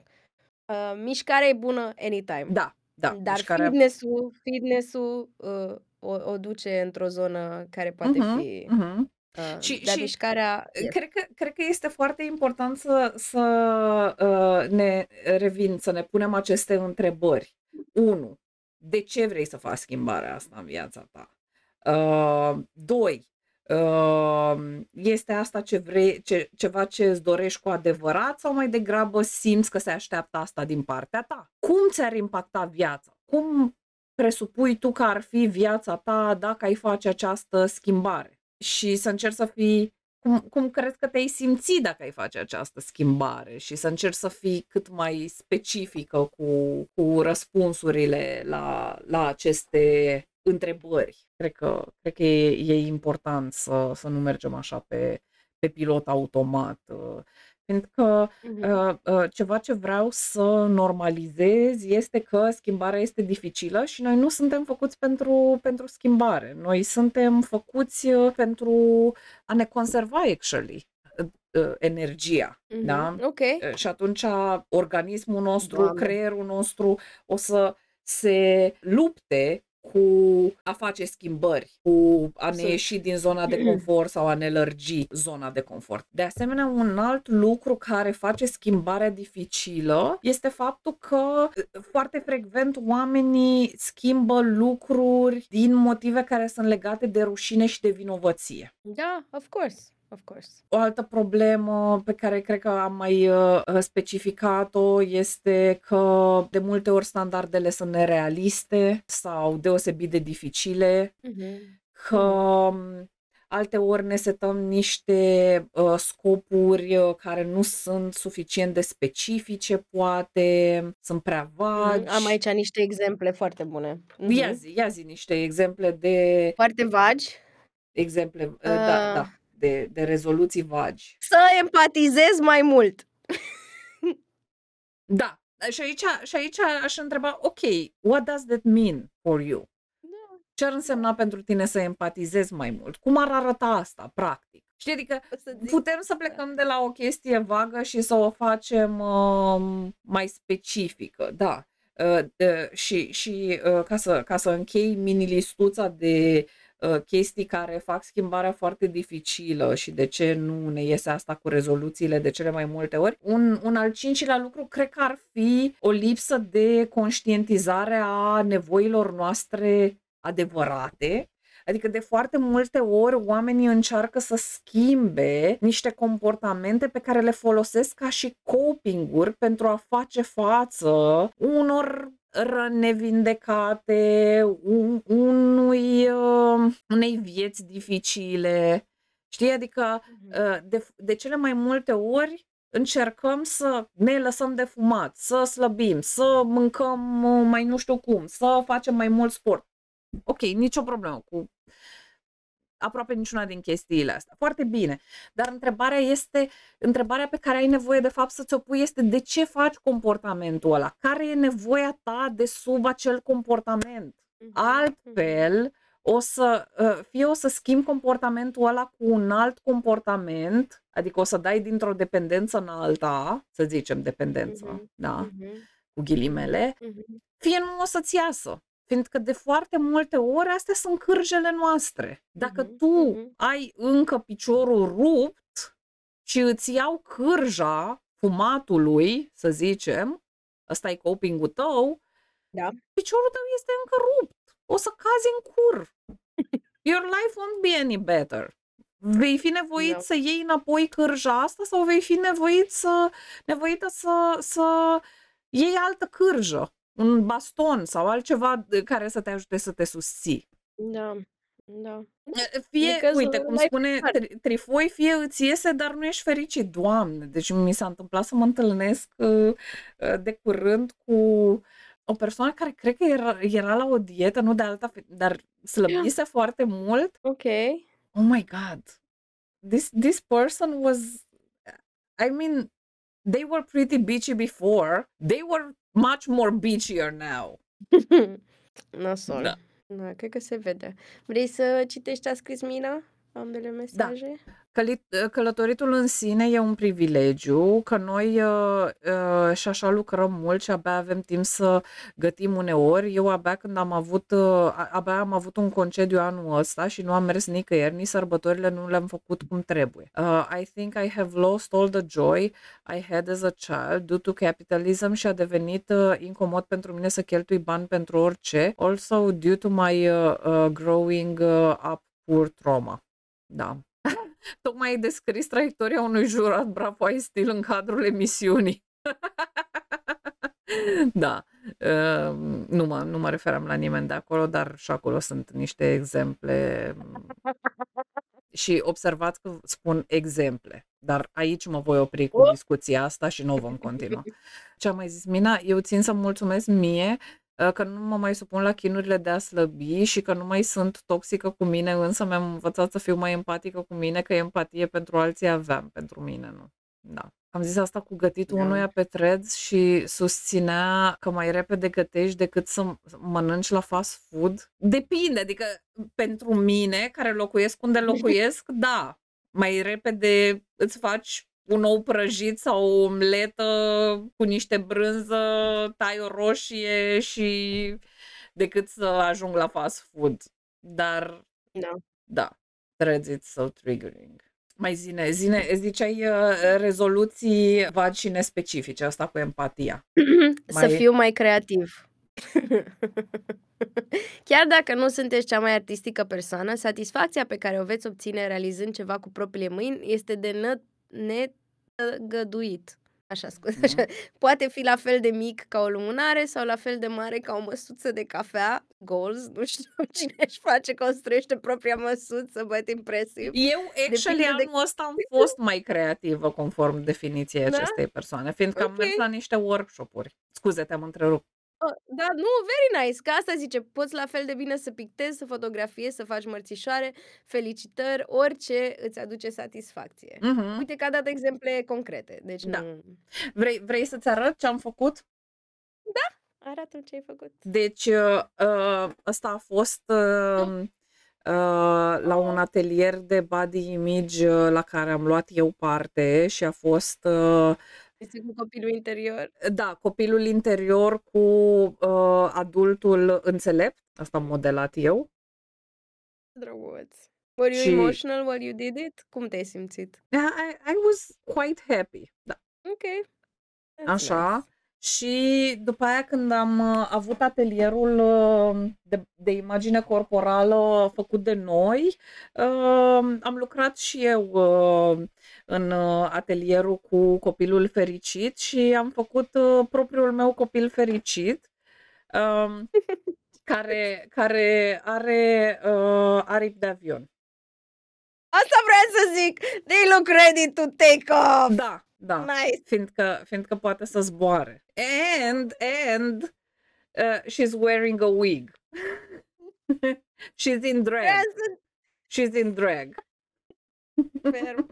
uh, mișcarea e bună anytime. Da, da, Dar mișcarea fitness-ul fitness-ul, uh, o o duce într-o zonă care poate Mhm, fi mhm. Uh, Și dar și mișcarea yes. cred că cred că este foarte important să să, uh, ne revin, să ne punem aceste întrebări. 1. De ce vrei să faci schimbarea asta în viața ta? Uh, 2. Uh, este asta ce vrei ce ceva ce îți dorești cu adevărat sau mai degrabă simți că se așteaptă asta din partea ta? Cum ți-ar impacta viața? Cum presupui tu că ar fi viața ta dacă ai face această schimbare? Și să încerci să fii cum cum crezi că te-ai simți dacă ai face această schimbare și să încerci să fii cât mai specifică cu cu răspunsurile la la aceste întrebări. Cred că cred că e e important să să nu mergem așa pe pe pilot automat, uh, pentru că, Mhm. uh, uh, ceva ce vreau să normalizez este că schimbarea este dificilă și noi nu suntem făcuți pentru pentru schimbare. Noi suntem făcuți, uh, pentru a ne conserva actually, uh, uh, energia, da? Mhm, okay. Uh, și atunci organismul nostru, Doamne! creierul nostru o să se lupte cu a face schimbări, cu a ne Sunt ieși din zona de confort sau a ne lărgi zona de confort. De asemenea, un alt lucru care face schimbarea dificilă este faptul că, uh, foarte frecvent oamenii schimbă lucruri din motive care sunt legate de rușine și de vinovăție. Da, of course, of course. O altă problemă pe care cred că am mai, uh, specificat-o este că de multe ori standardele sunt nerealiste sau deosebit de dificile, Mhm, că mhm. alteori ne setăm niște, uh, scopuri, uh, care nu sunt suficient de specifice poate, sunt prea Mhm, am vagi. aici niște exemple foarte bune. Ia Mhm. zi, ia zi niște exemple de Foarte vagi? exemple, uh, da, Uh da, de de rezoluții vagi. Să empatizez mai mult. Da, și aici și aici aș întreba, ok, what does that mean for you? Da. Ce ar însemna pentru tine să empatizezi mai mult? Cum ar arăta asta practic? Știi, adică O să zic putem să da. plecăm de la o chestie vagă și să o facem, uh, mai specifică, da. Uh, uh, și și, uh, ca să ca să închei mini-listuța de, uh, chestii care fac schimbarea foarte dificilă și de ce nu ne iese asta cu rezoluțiile de cele mai multe ori, un un al cincilea lucru cred că ar fi o lipsă de conștientizare a nevoilor noastre adevărate. Adică de foarte multe ori oamenii încearcă să schimbe niște comportamente pe care le folosesc ca și coping-uri pentru a face față unor răni nevindecate, un unui, uh, unei vieți dificile. Știi, adică, Mhm. uh, de f de cele mai multe ori încercăm să ne lăsăm de fumat, să slăbim, să mâncăm, uh, mai nu știu cum, să facem mai mult sport. Ok, nicio problemă cu aproape niciuna din chestiile astea. Foarte bine. Dar întrebarea este întrebarea pe care ai nevoie de fapt să ți-o pui este de ce faci comportamentul ăla? Care e nevoia ta de sub acel comportament? Mhm, mhm. Altfel o să, uh, fie o să schimbi comportamentul ăla cu un alt comportament, adică o să dai dintr-o dependență în alta, să zicem dependență, Mhm, da, mhm. cu ghilimele, Mhm. fie nu o să-ți iasă. Fiindcă de foarte multe ori astea sunt cârjele noastre. Dacă Mhm, tu mhm. ai încă piciorul rupt și îți iau cârja fumatului, să zicem, ăsta e coping-ul tău, Da. piciorul tău este încă rupt. O să cazi în cur. Your life won't be any better. Vei fi nevoit Da. să iei înapoi cârja asta sau vei fi nevoit să nevoită să să iei altă cârjă, un baston sau altceva d care să te ajute să te susții. Da, da. E fie, Because uite, cum life is spune hard. Tri Trifoi, fie îți iese, dar nu ești fericit. Doamne! Deci mi s-a întâmplat să mă întâlnesc, uh, uh, de curând cu o persoană care cred că era, era la o dietă, nu de alta, fe- dar slăbise foarte mult. Ok. Oh my god. This this person was I mean, they were pretty bitchy before. They were much more bitchier now. Nasol. Da. Da, cred că se vede. Vrei să citești ce a scris Mina? Ambele mesaje? Căli- Călătoritul în sine e un privilegiu, că noi uh, uh, și așa lucrăm mult și abia avem timp să gătim uneori. Eu abia când am avut, uh, a- abia am avut un concediu anul ăsta și nu am mers nicăieri, nici sărbătorile nu le-am făcut cum trebuie. Uh, I think I have lost all the joy I had as a child due to capitalism și a devenit uh, incomod pentru mine să cheltui bani pentru orice. Also due to my uh, uh, growing uh, up poor trauma. Da. Tocmai ai descris traiectoria unui jurat Bravo ai stil în cadrul emisiunii. da. Uh, nu, mă, nu mă referam la nimeni de acolo, dar și acolo sunt niște exemple. Și observați că spun exemple, dar aici mă voi opri cu discuția asta și nu o vom continua. Ce am mai zis, Mina? Eu țin să mulțumesc mie uh, că nu mă mai supun la chinurile de a slăbi și că nu mai sunt toxică cu mine, însă mi-am învățat să fiu mai empatică cu mine, că empatie pentru alții aveam, pentru mine nu. Da. Am zis asta cu gătitul Da. unuia pe threads și susținea că mai repede gătești decât să mănânci la fast food. Depinde, adică pentru mine, care locuiesc unde locuiesc, da. Mai repede îți faci un ou prăjit sau o omletă cu niște brânză, tai o roșie și decât să ajung la fast food. Dar, Da. da, threads it's so triggering. Mai zine, zine, ziceai uh, rezoluții vagi și nespecifice, asta cu empatia. Să Mai- fiu mai creativ. Chiar dacă nu sunteți cea mai artistică persoană, satisfacția pe care o veți obține realizând ceva cu propriile mâini este de nă- netăgăduit. Așa, scuze, așa. Poate fi la fel de mic ca o lumânare sau la fel de mare ca o măsuță de cafea. Goals, nu știu cine își face, construiește propria măsuță, but impresiv. Eu, actually, Depinde de- anul ăsta am fost mai creativă conform definiției Da? acestei persoane, fiindcă am Ok. mers la niște workshop-uri. Scuze, te-am întrerupt. Oh, da, nu, very nice, că asta zice, poți la fel de bine să pictezi, să fotografiezi, să faci mărțișoare, felicitări, orice îți aduce satisfacție. Mhm. Uite că a dat exemple concrete, deci Da. nu... Vrei, vrei să-ți arăt ce am făcut? Arată ce ai făcut. Deci, uh, uh, ăsta a fost uh, uh, la un atelier de body image uh, la care am luat eu parte și a fost, uh, Este cu copilul interior. da, copilul interior cu uh, adultul înțelept. Asta am modelat eu. Drăguț. Were you Și- emotional while you did it? Cum te-ai simțit? Yeah, I, I was quite happy. Da. Ok. That's Așa. nice. Și după aia când am uh, avut atelierul uh, de, de imagine corporală făcut de noi, uh, am lucrat și eu uh, în uh, atelierul cu copilul fericit și am făcut uh, propriul meu copil fericit, um, care, care are uh, aripi de avion. Asta vreau să zic! They look ready to take off! Da, da. Nice! fiindcă, fiindcă poate să zboare. And, and uh, she's wearing a wig. she's in drag. Vreau să... She's in drag. Super.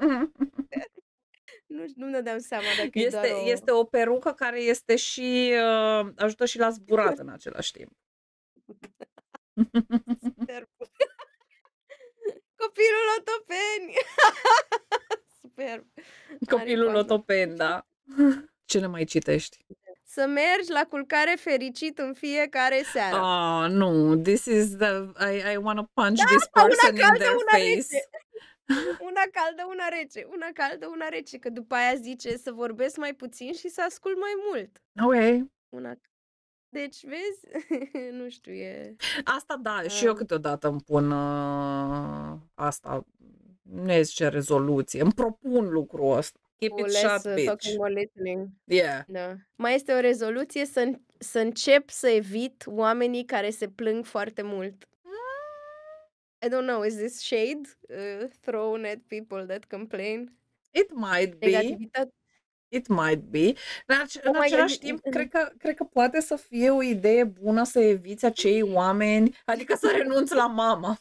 Nu, nu ne dăm seama dacă e Este, doar o... este o perucă care este și uh, ajută și la zburat în același timp. Super. Copilul otopeni! Superb! Copilul coajă. otopen, da. Ce le mai citești? Să mergi la culcare fericit în fiecare seară. Oh, nu. This is the... I, I want to punch Da, this una person in caldă, their una face. rece. Una caldă, una rece. Una caldă, una rece. Că după aia zice să vorbesc mai puțin și să ascult mai mult. Ok. Una... Deci, vezi? nu știu, e... Asta da, și eu Um. câteodată îmi pun uh, asta, nu e zice rezoluție, îmi propun lucrul ăsta. Keep O it less short, uh, bitch. talking, more listening. Yeah. Da. Mai este o rezoluție să, să încep să evit oamenii care se plâng foarte mult. I don't know, is this shade uh, thrown at people that complain? It might be, Negativitate, It might be. Dar ace- în Oh my God, același timp, cred că, cred că poate să fie o idee bună să eviți acei oameni, adică să renunți la mama.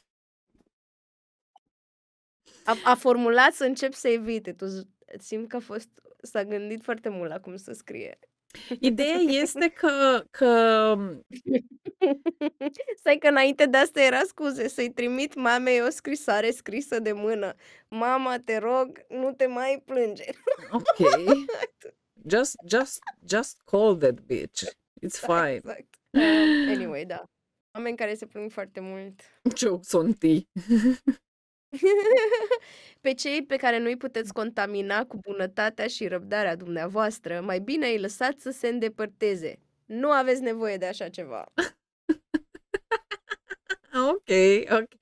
A, a formulat să încep să evite. Tu z- simt că a fost, s-a gândit foarte mult la cum să scrie. Ideea este că, că Stai că înainte de asta era scuze, să-i trimit mamei o scrisoare scrisă de mână. Mama, te rog, nu te mai plânge. ok, just, just, just call that bitch. It's fine. Exact. Um, anyway, da. Oameni care se plâng foarte mult. Jokes on tea. Pe cei pe care nu-i puteți contamina cu bunătatea și răbdarea dumneavoastră, mai bine îi lăsați să se îndepărteze. Nu aveți nevoie de așa ceva. Ok, ok.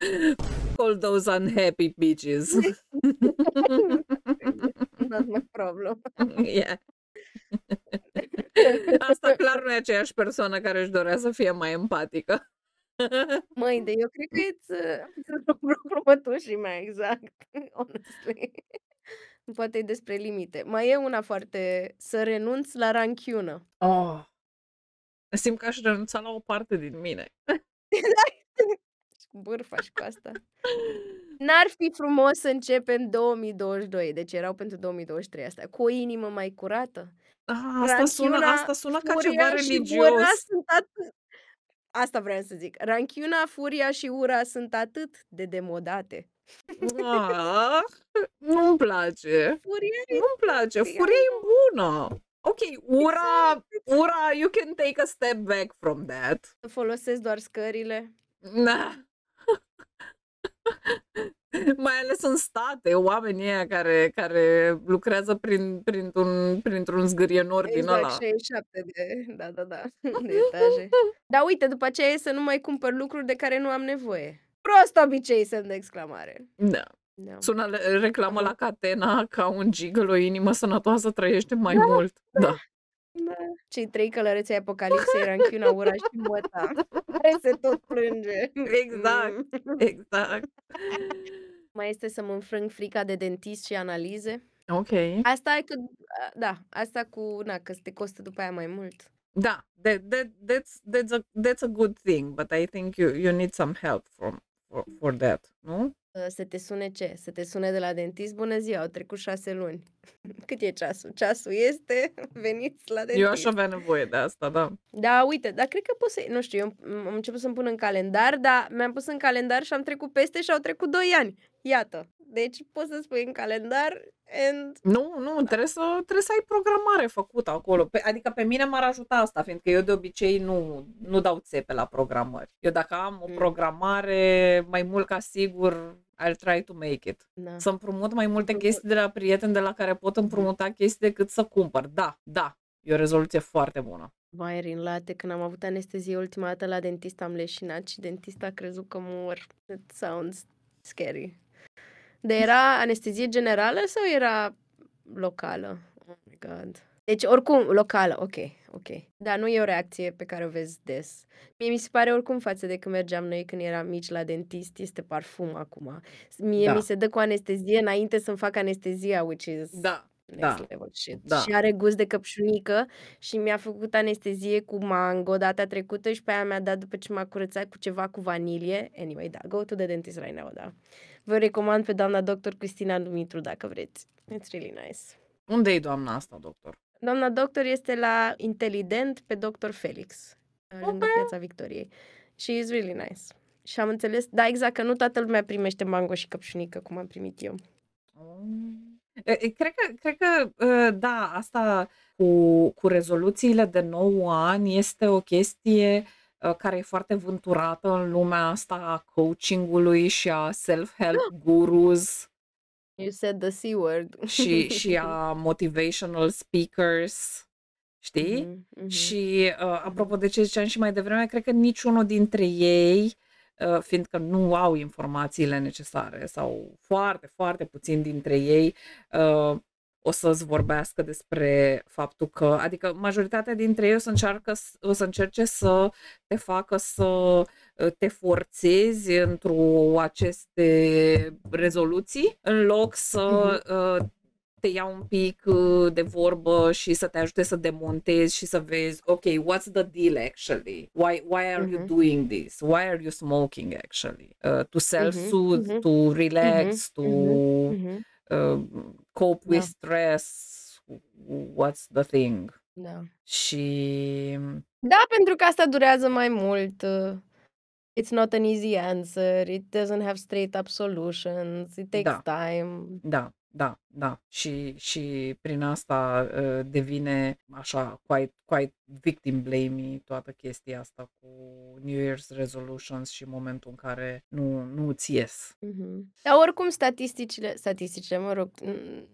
Call those unhappy bitches. Not my problem. yeah. Asta clar nu e aceeași persoană care își dorea să fie mai empatică. Măi, de eu cred că it's uh, următoșii mea, exact. Honestly. Poate e despre limite. Mai e una foarte... Să renunț la ranchiună. Oh. Simt că aș renunța la o parte din mine. Și cu bârfa și cu asta. N-ar fi frumos să începem 2022, deci erau pentru 2023 astea, cu o inimă mai curată. Ah, asta sună, Ranchiuna, asta sună ca furia ceva și religios. ura sunt atât... Asta vreau să zic. Ranchiuna, furia și ura sunt atât de demodate. Ah, nu-mi place. Furia e Nu-mi place. I Furia e bună. Ok, ura, Exact. ura, you can take a step back from that. să folosesc doar scările. Na. Mai ales în state, oamenii ăia care, care lucrează prin, printr-un, printr-un zgârienor din Exact, ăla. 67 de, da, da, da, de etaje. Dar uite, după aceea e să nu mai cumpăr lucruri de care nu am nevoie. Prost obicei, semn de exclamare. Da. Da. Sună le- reclamă Aha. la catena ca un gigăl, o inimă sănătoasă trăiește mai mult. Da. Da. Cei trei călăreți ai apocalipsei, ranchiuna, ura și măta, care se tot plânge. Exact. Mm. Exact. Mai este să mă înfrâng frica de dentist și analize. Ok. Asta e că, da, asta cu, na, că te costă după aia mai mult. Da, that, that, that's, that's, a, that's a good thing, but I think you, you need some help from, for, for that, nu? Uh, Să te sune ce? Să te sune de la dentist? Bună ziua, au trecut șase luni. Cât e ceasul? Ceasul este, veniți la dentist. Eu aș avea nevoie de asta, da. Da, uite, dar cred că poți să... Nu știu, eu am am început să-mi pun în calendar, dar mi-am pus în calendar și am trecut peste și au trecut 2 ani. Iată. Deci poți să spui în calendar and... Nu, nu, trebuie să, trebuie să ai programare făcută acolo. Pe, adică pe mine m-ar ajuta asta, fiindcă eu de obicei nu, nu dau țepe la programări. Eu dacă am o Mm. programare, mai mult ca sigur, I'll try to make it. Na. Să împrumut mai multe Împrumut. chestii de la prieteni de la care pot împrumuta chestii decât să cumpăr. Da, da, e o rezoluție foarte bună. Vai, Rin, late, când am avut anestezie ultima dată la dentist am leșinat și dentista a crezut că mor. It sounds scary. De era anestezie generală sau era locală? Oh my god. Deci, oricum, locală, ok, ok. Dar nu e o reacție pe care o vezi des. Mie mi se pare oricum față de când mergeam noi când eram mici la dentist, este parfum acum. Mie Da. mi se dă cu anestezie înainte să-mi fac anestezia, which is Da, next da, level shit. da. Și are gust de căpșunică și mi-a făcut anestezie cu mango data trecută și pe aia mi-a dat după ce m-a curățat cu ceva cu vanilie. Anyway, da, go to the dentist right now, da. Vă recomand pe doamna doctor Cristina Dumitru dacă vreți. It's really nice. Unde e doamna asta, doctor? Doamna doctor este la Intelident pe Dr. Felix, lângă Ok. Piața Victoriei. Și is really nice. Și am înțeles, da, exact, că nu toată lumea primește mango și căpșunică, cum am primit eu. E, e, Cred că, cred că ă, da, asta cu, cu rezoluțiile de 9 ani este o chestie ă, care e foarte vânturată în lumea asta a coachingului și a self-help gurus You said the C-word. și, și a motivational speakers, știi? Mhm, mhm. Și uh, apropo de ce ziceam și mai devreme, cred că niciunul dintre ei, uh, fiindcă nu au informațiile necesare sau foarte, foarte puțin dintre ei, uh, o să-ți vorbească despre faptul că, adică majoritatea dintre ei o să, încearcă, s- o să încerce să te facă să uh, te forțezi într-o aceste rezoluții, în loc să uh, te ia un pic uh, de vorbă și să te ajute să demontezi și să vezi, ok, what's the deal actually? Why, why are you Mhm. doing this? Why are you smoking actually? Uh, to self-soothe, mhm. to relax, to Mhm, mhm. Uh, cope with Da. stress, what's the thing? Da. Și Da, pentru că asta durează mai mult. uh, It's not an easy answer. It doesn't have straight up solutions. It takes da, time. da, da, da. Și, și prin asta uh, devine așa quite, quite victim blaming toată chestia asta cu New Year's resolutions și momentul în care nu, nu îți ies. Mhm. Dar oricum statisticile statisticile, mă rog, n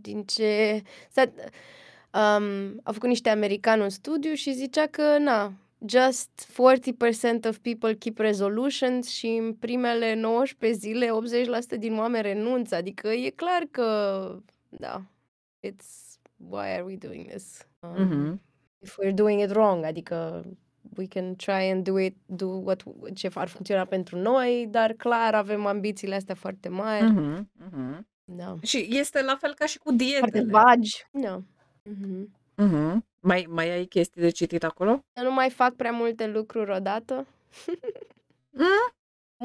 din ce stat um, au făcut niște americani un studiu și zicea că, na, just 40% of people keep resolutions și în primele 19 zile 80% din oameni renunță. Adică e clar că, da, it's why are we doing this? Um, Mhm. if we're doing it wrong, adică we can try and do it, do what ce ar funcționa pentru noi, dar clar avem ambițiile astea foarte mari. Mhm, mhm. Da. Și este la fel ca și cu Foarte dietele. vagi. Da. Mhm. Mhm. Mai, mai ai chestii de citit acolo? Să nu mai fac prea multe lucruri odată.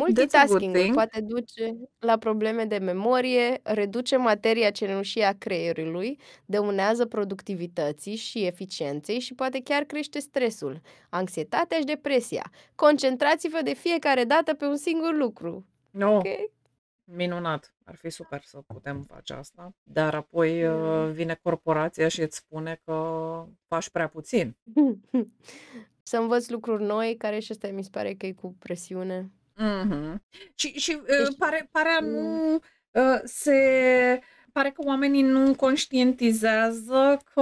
Mm, that's a good Multitasking-ul thing. poate duce la probleme de memorie, reduce materia cenușie a creierului, dăunează productivității și eficienței și poate chiar crește stresul, anxietatea și depresia. Concentrați-vă de fiecare dată pe un singur lucru. No, Ok? Minunat. Ar fi super să putem face asta. Dar apoi Da. uh, vine corporația și îți spune că faci prea puțin. Să învăț lucruri noi, care și asta mi se pare că e cu presiune. Mhm. Și, și uh, Deci pare, pare a mm. nu uh, se pare că oamenii nu conștientizează că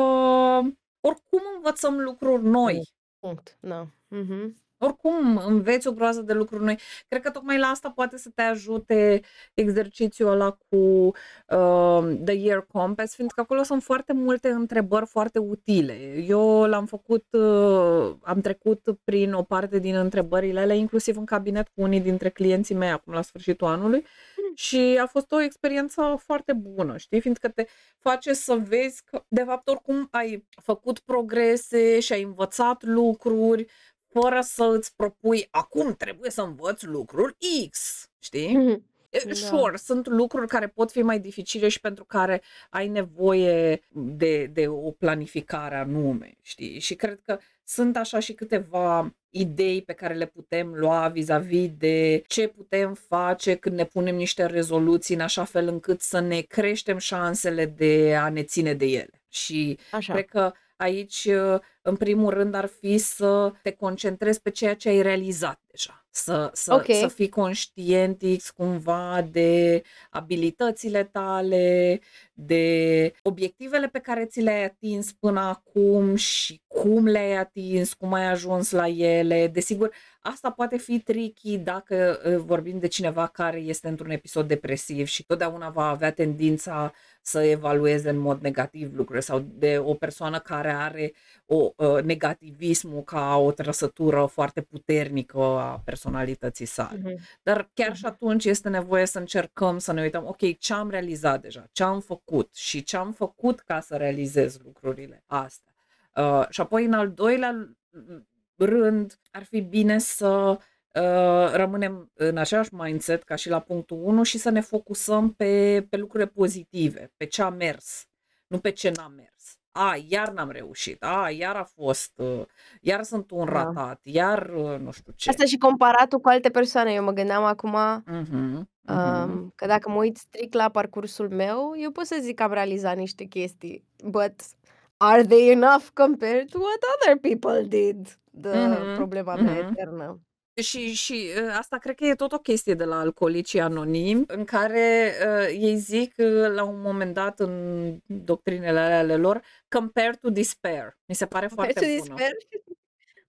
oricum învățăm lucruri Nu. noi. Punct. Da. Mhm. Oricum înveți o groază de lucruri noi. Cred că tocmai la asta poate să te ajute exercițiul ăla cu uh, The Year Compass, fiindcă acolo sunt foarte multe întrebări foarte utile. Eu l-am făcut, uh, am trecut prin o parte din întrebările alea, inclusiv în cabinet cu unii dintre clienții mei acum la sfârșitul anului și a fost o experiență foarte bună, știi? Fiindcă te face să vezi că, de fapt, oricum ai făcut progrese și ai învățat lucruri fără să îți propui acum trebuie să învăț lucrul X, știi? Mhm. E, Da. Sure, sunt lucruri care pot fi mai dificile și pentru care ai nevoie de, de o planificare anume, știi? Și cred că sunt așa și câteva idei pe care le putem lua vis-a-vis de ce putem face când ne punem niște rezoluții în așa fel încât să ne creștem șansele de a ne ține de ele. Și Așa. cred că aici, în primul rând, ar fi să te concentrezi pe ceea ce ai realizat deja. Să, să, Ok. să fii conștient X, cumva de abilitățile tale, de obiectivele pe care ți le-ai atins până acum și cum le-ai atins, cum ai ajuns la ele. Desigur, asta poate fi tricky dacă uh, vorbim de cineva care este într-un episod depresiv și totdeauna va avea tendința să evalueze în mod negativ lucrurile sau de o persoană care are o uh, negativismul ca o trăsătură foarte puternică a personalității sale. Mhm. Dar chiar și Mhm. atunci este nevoie să încercăm să ne uităm, ok, ce am realizat deja, ce am făcut și ce am făcut ca să realizez lucrurile astea. Uh, și apoi, în al doilea rând, ar fi bine să uh, rămânem în același mindset ca și la punctul 1 și să ne focusăm pe, pe lucrurile pozitive, pe ce a mers, nu pe ce n-a mers. A, iar n-am reușit, a, iar a fost, uh, iar sunt un Da. ratat, iar uh, nu știu ce. Asta și comparatul cu alte persoane. Eu mă gândeam acum, Mhm, mhm. um, că dacă mă uit strict la parcursul meu, eu pot să zic că am realizat niște chestii, but are they enough compared to what other people did? The Mhm, problema mea mhm. eternă. Și, și uh, asta cred că e tot o chestie de la alcoolicii anonimi, în care uh, ei zic uh, la un moment dat în doctrinele alea ale lor, compare to despair. Mi se pare Compare to foarte bună. despair?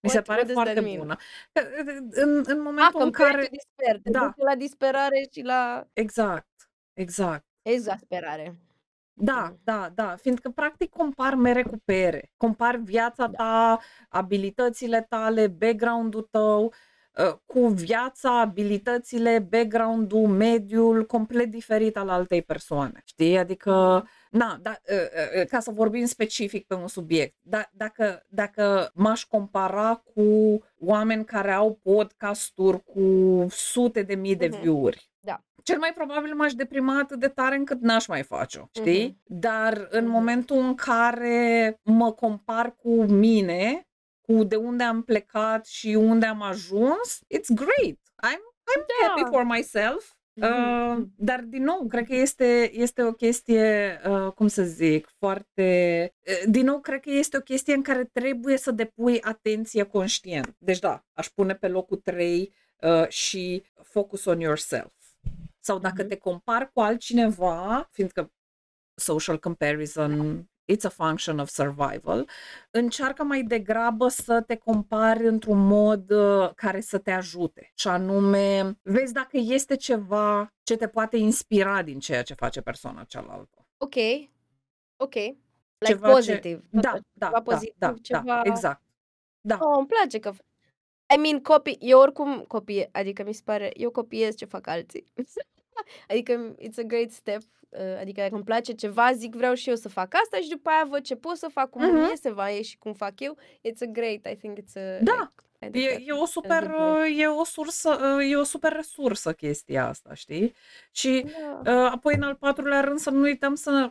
Mi se What, pare what does that foarte mean? bună. Că, uh, În, în Ah, momentul în compare care... to despair. Te Da, duce la disperare și la exact, exact. exasperare. Da, Mhm. da, da, fiindcă practic compar mere cu pere. Compar viața Da. ta, abilitățile tale, background-ul tău uh, cu viața, abilitățile, background-ul, mediul complet diferit al altei persoane. Știi? Adică, na, da, uh, uh, ca să vorbim specific pe un subiect, da, dacă, dacă m-aș compara cu oameni care au podcasturi cu sute de mii de Mhm. view-uri, Da. cel mai probabil m-aș deprima atât de tare încât n-aș mai face-o, știi? Mhm. Dar în Mhm. momentul în care mă compar cu mine, cu de unde am plecat și unde am ajuns, it's great. I'm, I'm happy Da. for myself. Uh, Mhm. dar, din nou, cred că este, este o chestie, uh, cum să zic, foarte... Uh, din nou, cred că este o chestie în care trebuie să depui atenție conștient. Deci, da, aș pune pe locul 3 uh, și focus on yourself. Sau dacă Mhm. te compari cu altcineva, fiindcă social comparison it's a function of survival, încearcă mai degrabă să te compari într-un mod uh, care să te ajute. Și anume, vezi dacă este ceva ce te poate inspira din ceea ce face persoana cealaltă. Ok. Ok. Like Ceva pozitiv. Ce... Da, da, ceva da, pozitiv, da, ceva... da, exact. Da. Oh, îmi place că... I mean, copii, eu oricum copie, adică mi se pare, eu copiez ce fac alții. adică it's a great step. uh, Adică dacă îmi place ceva, zic vreau și eu să fac asta și după aia văd ce pot să fac, cum Mhm. îmi iese, va ieși cum fac eu. It's a great, I think it's a... Da. like, I think E, that- e, o super, good way. uh, e o sursă, uh, e o super resursă chestia asta, știi? Și Da. uh, apoi în al patrulea rând să nu uităm să,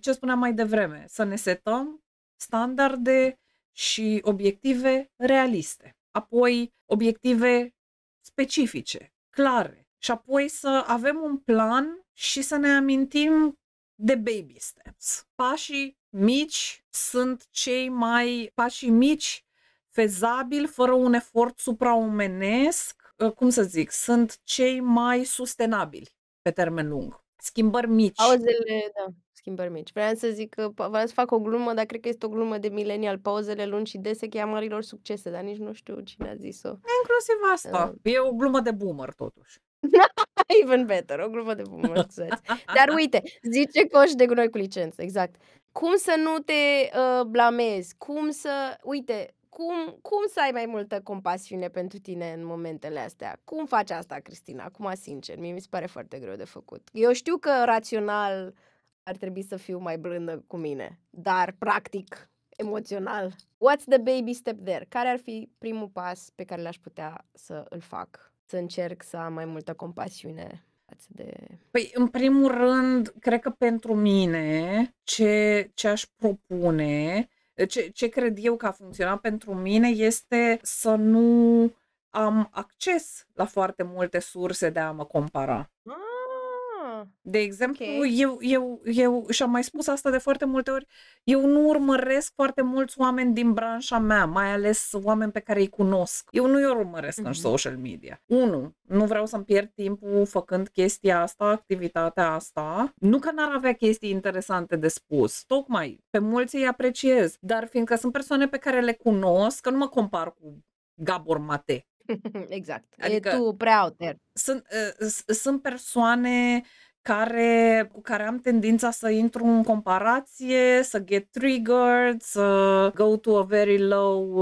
ce spuneam mai devreme, să ne setăm standarde și obiective realiste. Apoi obiective specifice, clare. Și apoi să avem un plan și să ne amintim de baby steps. Pașii mici sunt cei mai pașii mici fezabili, fără un efort supraomenesc, uh, cum să zic, sunt cei mai sustenabili pe termen lung. Schimbări mici. Pauzele, da, schimbări mici. Vreau să zic că pa- vreau să fac o glumă, dar cred că este o glumă de milenial. Pauzele lungi și dese cheia marilor succese, dar nici nu știu cine a zis-o. Inclusiv asta. E o glumă de boomer, totuși. Even better, o glumă de bun, mă scuzați. Dar uite, zice coș de gunoi cu licență, exact. Cum să nu te uh, blamezi? Cum să, uite, cum, cum să ai mai multă compasiune pentru tine în momentele astea? Cum faci asta, Cristina? Acum, sincer, mie mi se pare foarte greu de făcut. Eu știu că rațional ar trebui să fiu mai blândă cu mine, dar practic, emoțional. What's the baby step there? Care ar fi primul pas pe care l-aș putea să îl fac? Să încerc să am mai multă compasiune față de... Păi, în primul rând, cred că pentru mine, ce, ce aș propune, ce, ce cred eu că a funcționat pentru mine este să nu am acces la foarte multe surse de a mă compara. Ah, De exemplu, Ok. eu, eu, eu, și am mai spus asta de foarte multe ori, eu nu urmăresc foarte mulți oameni din branșa mea, mai ales oameni pe care îi cunosc. Eu nu îi urmăresc în Mhm. social media. Unu, nu vreau să-mi pierd timpul făcând chestia asta, activitatea asta. Nu că n-ar avea chestii interesante de spus, tocmai, pe mulți îi apreciez, dar fiindcă sunt persoane pe care le cunosc, că nu mă compar cu Gabor Mate. exact. Adică- E tu prea out there. sunt, uh, s- sunt persoane care, cu care am tendința să intru în comparație, să get triggered, să go to a very low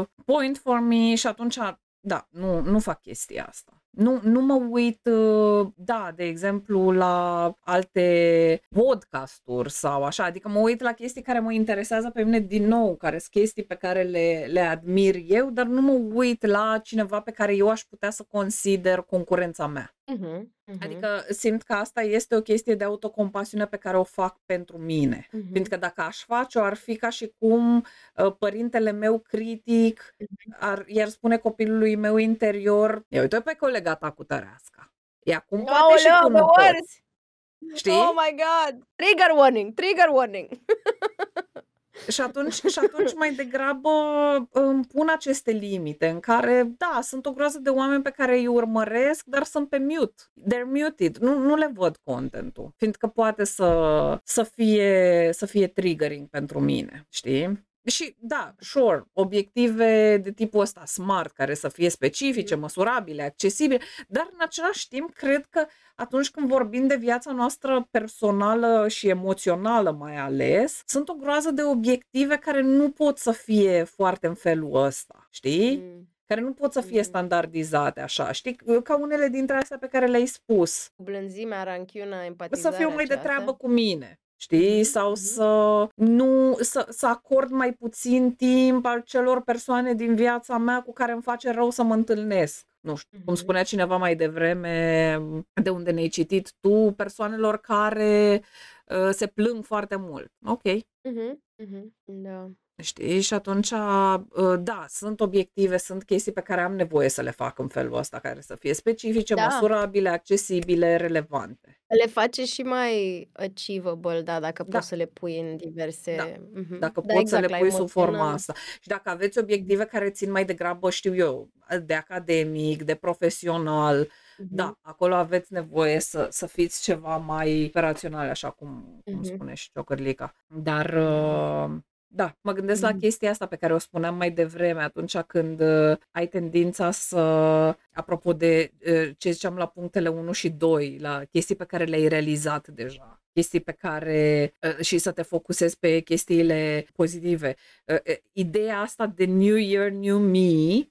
uh, point for me și atunci, da, nu, nu fac chestia asta. Nu, nu mă uit, uh, da, de exemplu, la alte podcasturi sau așa, adică mă uit la chestii care mă interesează pe mine din nou, care sunt chestii pe care le, le admir eu, dar nu mă uit la cineva pe care eu aș putea să consider concurența mea. Mhm, mhm, Adică simt că asta este o chestie de autocompasiune pe care o fac pentru mine. mhm. Pentru că dacă aș face-o, ar fi ca și cum uh, părintele meu critic ar, i-ar spune copilului meu interior, ia uite pe colega ta cu tăreasca. E acum poate și Aoleu, tu nu the worst! poți. Știi? Oh my god! Trigger warning! Trigger warning! Și atunci, și atunci mai degrabă îmi pun aceste limite în care, da, sunt o groază de oameni pe care îi urmăresc, dar sunt pe mute. They're muted. Nu, nu le văd contentul, fiindcă poate să, să, fie, să fie triggering pentru mine, știi? Și da, sure, obiective de tipul ăsta smart, care să fie specifice, măsurabile, accesibile, dar în același timp cred că atunci când vorbim de viața noastră personală și emoțională mai ales, sunt o groază de obiective care nu pot să fie foarte în felul ăsta, știi? Mm. care nu pot să fie Mhm. standardizate așa, știi? Ca unele dintre astea pe care le-ai spus. Blânzimea, ranchiuna, Să empatizarea fiu mai de aceasta. treabă cu mine. Știi? Mhm, Sau mhm. să nu să, să acord mai puțin timp al celor persoane din viața mea cu care îmi face rău să mă întâlnesc. Nu știu, cum Mhm. spunea cineva mai devreme, de unde ne-ai citit tu, persoanelor care uh, se plâng foarte mult. Ok, Mhm, mhm, da. Știi? Și atunci, uh, da, sunt obiective, sunt chestii pe care am nevoie să le fac în felul ăsta, care să fie specifice, Da. măsurabile, accesibile, relevante. Le face și mai achievable, da, dacă Da. poți să le pui în diverse Da. mhm. Dacă Da, poți exact, să le la pui sub forma emoțional. asta. Și dacă aveți obiective care țin mai degrabă, știu eu, de academic, de profesional, Mhm. da, acolo aveți nevoie să, să fiți ceva mai operațional, așa cum, cum Mhm. spune și Ciocărlica. Dar, uh, da, mă gândesc la Mhm. chestia asta pe care o spuneam mai devreme, atunci când uh, ai tendința să, apropo de uh, ce ziceam la punctele 1 și 2, la chestii pe care le-ai realizat deja, chestii pe care uh, și să te focusezi pe chestiile pozitive. Uh, uh, ideea asta de New Year, New Me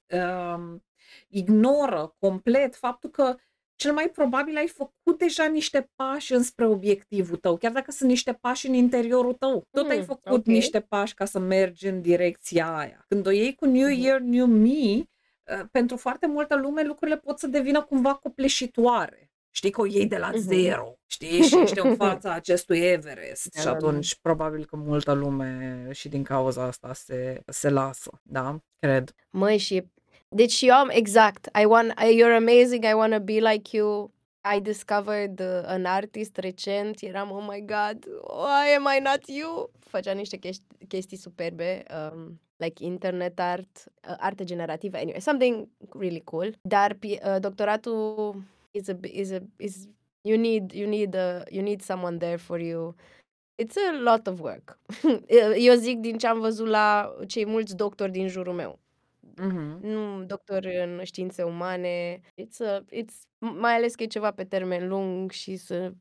um, ignoră complet faptul că cel mai probabil ai făcut deja niște pași înspre obiectivul tău, chiar dacă sunt niște pași în interiorul tău. Tot ai Mm, făcut ok. niște pași ca să mergi în direcția aia. Când o iei cu New Mhm. Year, New Me, uh, pentru foarte multă lume lucrurile pot să devină cumva copleșitoare. Știi că o iei de la Mhm. zero, știi? Și ești în fața acestui Everest. Da, Și da, da. atunci probabil că multă lume și din cauza asta se, se lasă, da? Cred. Măi, și deci eu am exact. I want, I, you're amazing, I want to be like you. I discovered uh, an artist recent, eram, oh my god, why am I not you? Făcea niște chesti- chestii superbe, um, like internet art, uh, arte generativă, anyway, something really cool. Dar pi- uh, doctoratul is a, is a, is, you need, you need, uh, you need someone there for you. It's a lot of work. Eu zic din ce am văzut la cei mulți doctori din jurul meu Mhm. nu doctor în științe umane. It's a, it's, mai ales că e ceva pe termen lung și să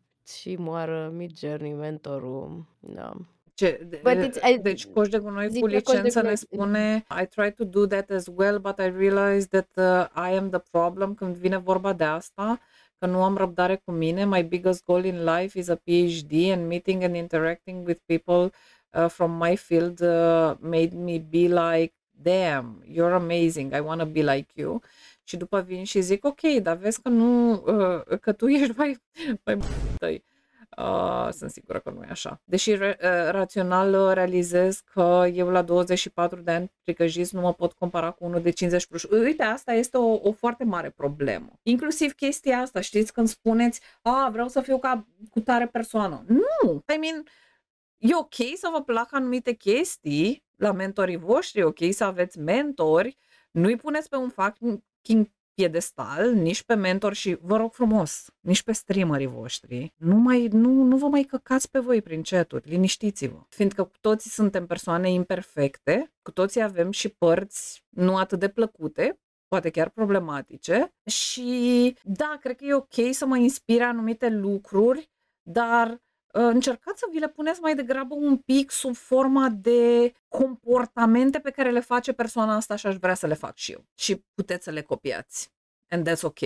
și moară mid-journey mentorul. Da. Ce, de, But it's- I- deci coș de gunoi zic cu că coș de licență ne gunoi- spune I try to do that as well, but I realize that uh, I am the problem când vine vorba de asta, că nu am răbdare cu mine. My biggest goal in life is a PhD and meeting and interacting with people uh, from my field uh, made me be like, damn, you're amazing, I want to be like you. Și după vin și zic, ok, dar vezi că nu, uh, că tu ești mai, mai tăi. Uh, sunt sigură că nu e așa. Deși re, uh, rațional uh, realizez că eu la 24 de ani pricăjit nu mă pot compara cu unul de 50 plus. Uite, asta este o, o foarte mare problemă. Inclusiv chestia asta, știți, când spuneți, a, vreau să fiu ca cu tare persoană. Nu! I mean, e ok să vă placă anumite chestii la mentorii voștri, e ok să aveți mentori, nu-i puneți pe un fucking piedestal, nici pe mentor și vă rog frumos, nici pe streamerii voștri. Nu, mai, nu, nu vă mai căcați pe voi prin chaturi, liniștiți-vă. Fiindcă cu toții suntem persoane imperfecte, cu toții avem și părți nu atât de plăcute, poate chiar problematice și da, cred că e ok să mă inspire anumite lucruri, dar uh, încercați să vi le puneți mai degrabă un pic sub forma de comportamente pe care le face persoana asta și aș vrea să le fac și eu. Și puteți să le copiați. And that's ok.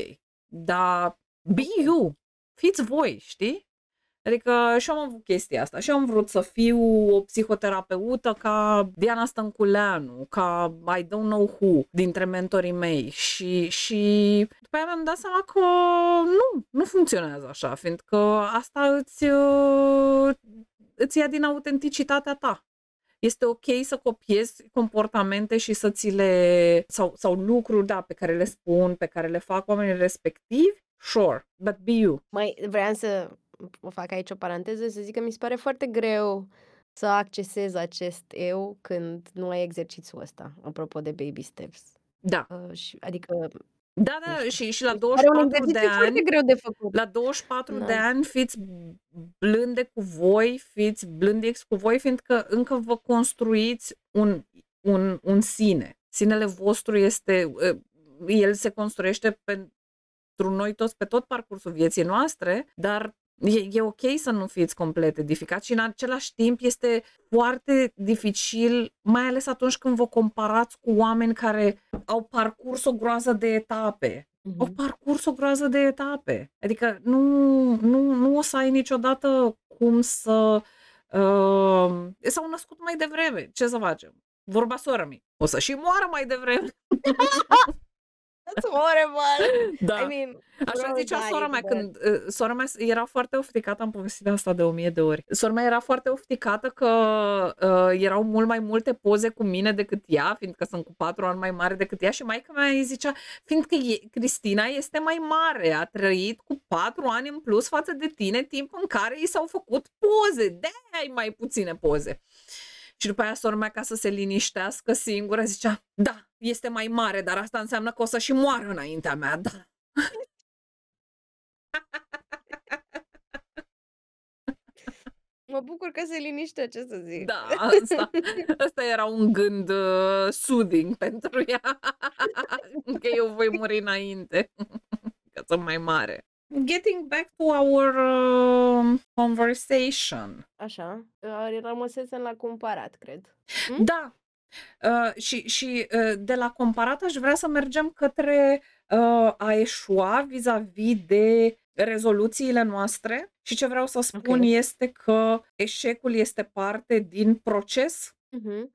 Dar be you. Fiți voi, știi? Adică și eu am avut chestia asta. Și eu am vrut să fiu o psihoterapeută ca Diana Stănculeanu, ca I don't know who, dintre mentorii mei. Și, și după aia mi-am dat seama că nu, nu funcționează așa, fiindcă asta îți, uh, îți ia din autenticitatea ta. Este ok să copiezi comportamente și să ți le... sau, sau lucruri, da, pe care le spun, pe care le fac oamenii respectivi, sure, but be you. Mai vreau să o fac aici o paranteză, să zic că mi se pare foarte greu să accesezi acest eu când nu ai exercițiul ăsta, apropo de baby steps. Da, Uh, și, adică da, da, și, și la mi se pare un 24 de exercițiu foarte ani, greu de făcut. la 24 Da. de ani fiți blânde cu voi, fiți blândix cu voi, fiindcă încă vă construiți un, un, un sine. Sinele vostru este, uh, el se construiește pentru noi toți pe tot parcursul vieții noastre, dar E, e ok să nu fiți complet edificat și în același timp este foarte dificil, mai ales atunci când vă comparați cu oameni care au parcurs o groază de etape. Mhm. Au parcurs o groază de etape. Adică nu, nu, nu o să ai niciodată cum să... Uh, s-au născut mai devreme. Ce să facem? Vorba sora mi. O să și moară mai devreme. That's horrible! Da. I mean, Așa bro, zicea da, sora e mea bad. când uh, sora mea era foarte ofticată, am povestit de asta de o mie de ori. Sora mea era foarte ofticată că uh, erau mult mai multe poze cu mine decât ea, fiindcă sunt cu patru ani mai mare decât ea și maica mea îi zicea, fiindcă e, Cristina este mai mare, a trăit cu patru ani în plus față de tine, timp în care i s-au făcut poze, de ai mai puține poze. Și după aia sora mea, ca să se liniștească singură, zicea, da, este mai mare, dar asta înseamnă că o să și moară înaintea mea, da. Mă bucur că se liniște, ce să zic. Da, asta, asta era un gând uh, soothing pentru ea, că eu voi muri înainte, că sunt mai mare. Getting back to our uh, conversation. Așa. Uh, Rămăsesem la comparat, cred. Da. Uh, și și uh, de la comparat aș vrea să mergem către uh, a eșua vis-a-vis de rezoluțiile noastre și ce vreau să spun Ok. este că eșecul este parte din proces. Mhm.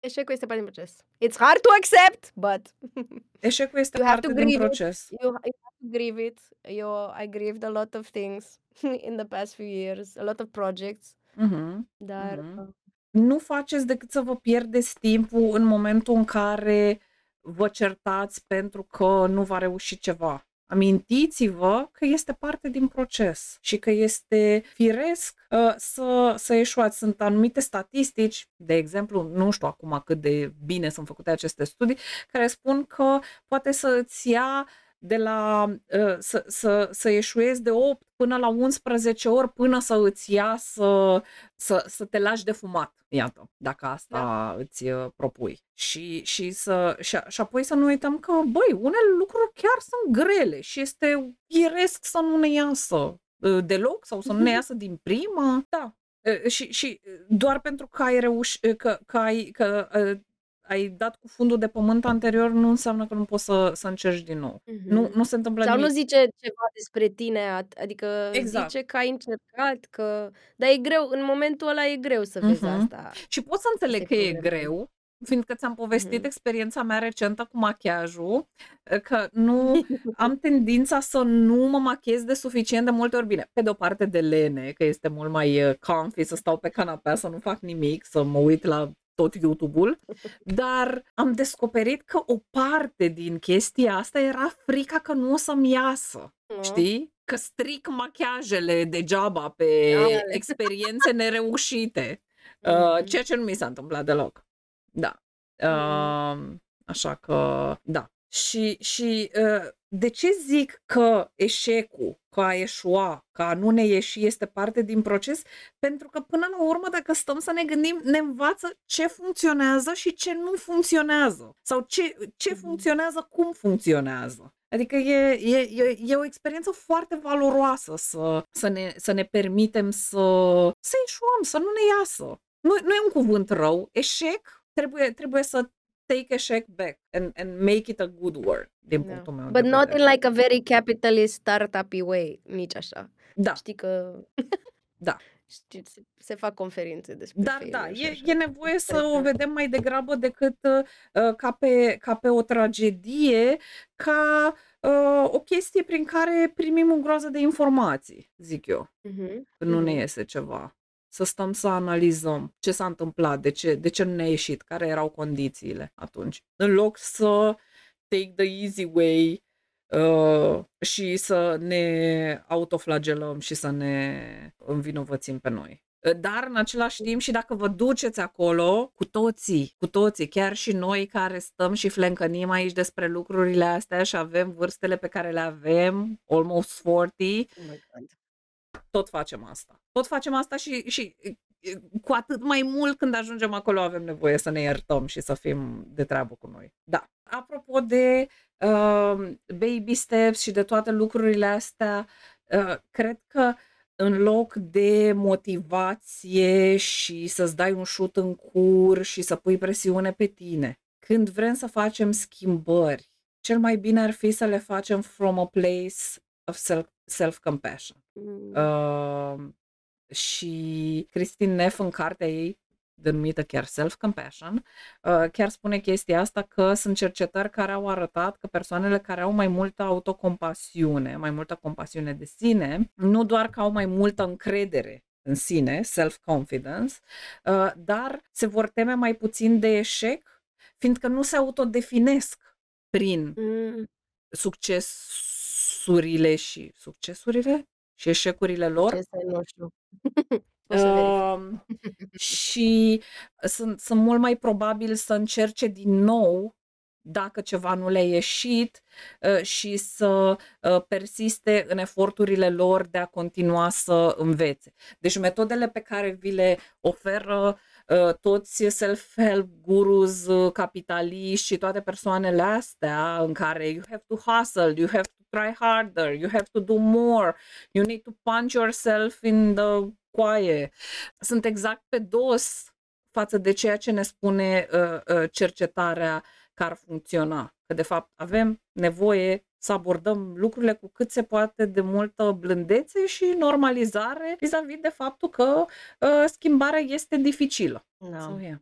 Eșecul este parte din proces. It's hard to accept, but Eșecul este You have parte to din grieve it. proces. you, you have to grieve it. Eu, I grieved a lot of things in the past few years, a lot of projects, Mhm. dar Mhm. Uh, Nu faceți decât să vă pierdeți timpul în momentul în care vă certați pentru că nu va reuși ceva. Amintiți-vă că este parte din proces și că este firesc uh, să, să eșuați. Sunt anumite statistici, de exemplu, nu știu acum cât de bine sunt făcute aceste studii, care spun că poate să îți ia de la uh, să, să, să eșuezi de 8 până la 11 ori până să îți ia să, să, să te lași de fumat, iată, dacă asta Da. îți uh, propui. Și, și, să, și, a- și apoi să nu uităm că, băi, unele lucruri chiar sunt grele și este firesc să nu ne iasă uh, deloc sau să nu ne iasă din prima. Da. Uh, Și, și uh, doar pentru că ai reușit, că, că, ai, că uh, ai dat cu fundul de pământ anterior, nu înseamnă că nu poți să, să încerci din nou. Nu, mhm. nu se întâmplă sau nu nimic. zice ceva despre tine, at- adică Exact. zice că ai încercat, că... Dar e greu, în momentul ăla e greu să vezi Mhm. asta. Și pot să înțeleg Asta că e e problema. greu, fiindcă ți-am povestit Mhm. experiența mea recentă cu machiajul, că nu am tendința să nu mă machiez de suficient de multe ori bine. Pe de o parte de lene, că este mult mai uh, comfy să stau pe canapea, să nu fac nimic, să mă uit la tot YouTube-ul, dar am descoperit că o parte din chestia asta era frica că nu o să-mi iasă. Nu? Știi? Că stric machiajele degeaba pe Ale. experiențe nereușite. Uh, Mhm. ceea ce nu mi s-a întâmplat deloc. Da. Uh, așa că, da. Și, și uh, de ce zic că eșecul, că a eșua, că a nu ne ieși este parte din proces? Pentru că până la urmă, dacă stăm să ne gândim, ne învață ce funcționează și ce nu funcționează. Sau ce, ce Mhm. funcționează, cum funcționează. Adică e, e, e, e o experiență foarte valoroasă să, să, ne, să ne permitem să, să eșuăm, să nu ne iasă. Nu, nu e un cuvânt rău. Eșec trebuie, trebuie să take eșec back and, and make it a good word, din Da. punctul meu But de not vedere. in like a very capitalist startup way, nici așa. Da, Știi că Da. știi, se, se fac conferințe despre dar failure da, și e, așa. e nevoie să Cred o că- vedem mai degrabă decât uh, ca, pe, ca pe o tragedie, ca uh, o chestie prin care primim o groază de informații, zic eu. Mhm, când nu ne mhm. iese ceva. Să stăm să analizăm ce s-a întâmplat, de ce, de ce nu ne-a ieșit, care erau condițiile atunci. În loc să take the easy way uh, și să ne autoflagelăm și să ne învinovățim pe noi. Dar, în același timp, și dacă vă duceți acolo, cu toții, cu toții, chiar și noi care stăm și flencănim aici despre lucrurile astea și avem vârstele pe care le avem, almost 40, Oh my God. Tot facem asta. Tot facem asta și, și e, cu atât mai mult când ajungem acolo avem nevoie să ne iertăm și să fim de treabă cu noi. Da. Apropo de uh, baby steps și de toate lucrurile astea, uh, cred că în loc de motivație și să-ți dai un șut în cur și să pui presiune pe tine. Când vrem să facem schimbări, cel mai bine ar fi să le facem from a place of self, self-compassion. Mm. Uh, și Christine Neff în cartea ei denumită chiar self-compassion, uh, chiar spune chestia asta că sunt cercetări care au arătat că persoanele care au mai multă autocompasiune, mai multă compasiune de sine, nu doar că au mai multă încredere în sine, self-confidence, uh, dar se vor teme mai puțin de eșec, fiindcă nu se autodefinesc prin Mm. succesurile și succesurile și eșecurile lor. Ce să nu știu. O să verific. Uh, și sunt, sunt mult mai probabil să încerce din nou dacă ceva nu le-a ieșit uh, și să uh, persiste în eforturile lor de a continua să învețe. Deci metodele pe care vi le oferă uh, toți self-help gurus, uh, capitaliști și toate persoanele astea în care you have to hustle, you have to try harder, you have to do more, you need to punch yourself in the coaie. Sunt exact pe dos față de ceea ce ne spune uh, uh, cercetarea că ar funcționa. Că de fapt avem nevoie să abordăm lucrurile cu cât se poate de multă blândețe și normalizare vis-a-vis de faptul că uh, schimbarea este dificilă. Da. So, yeah.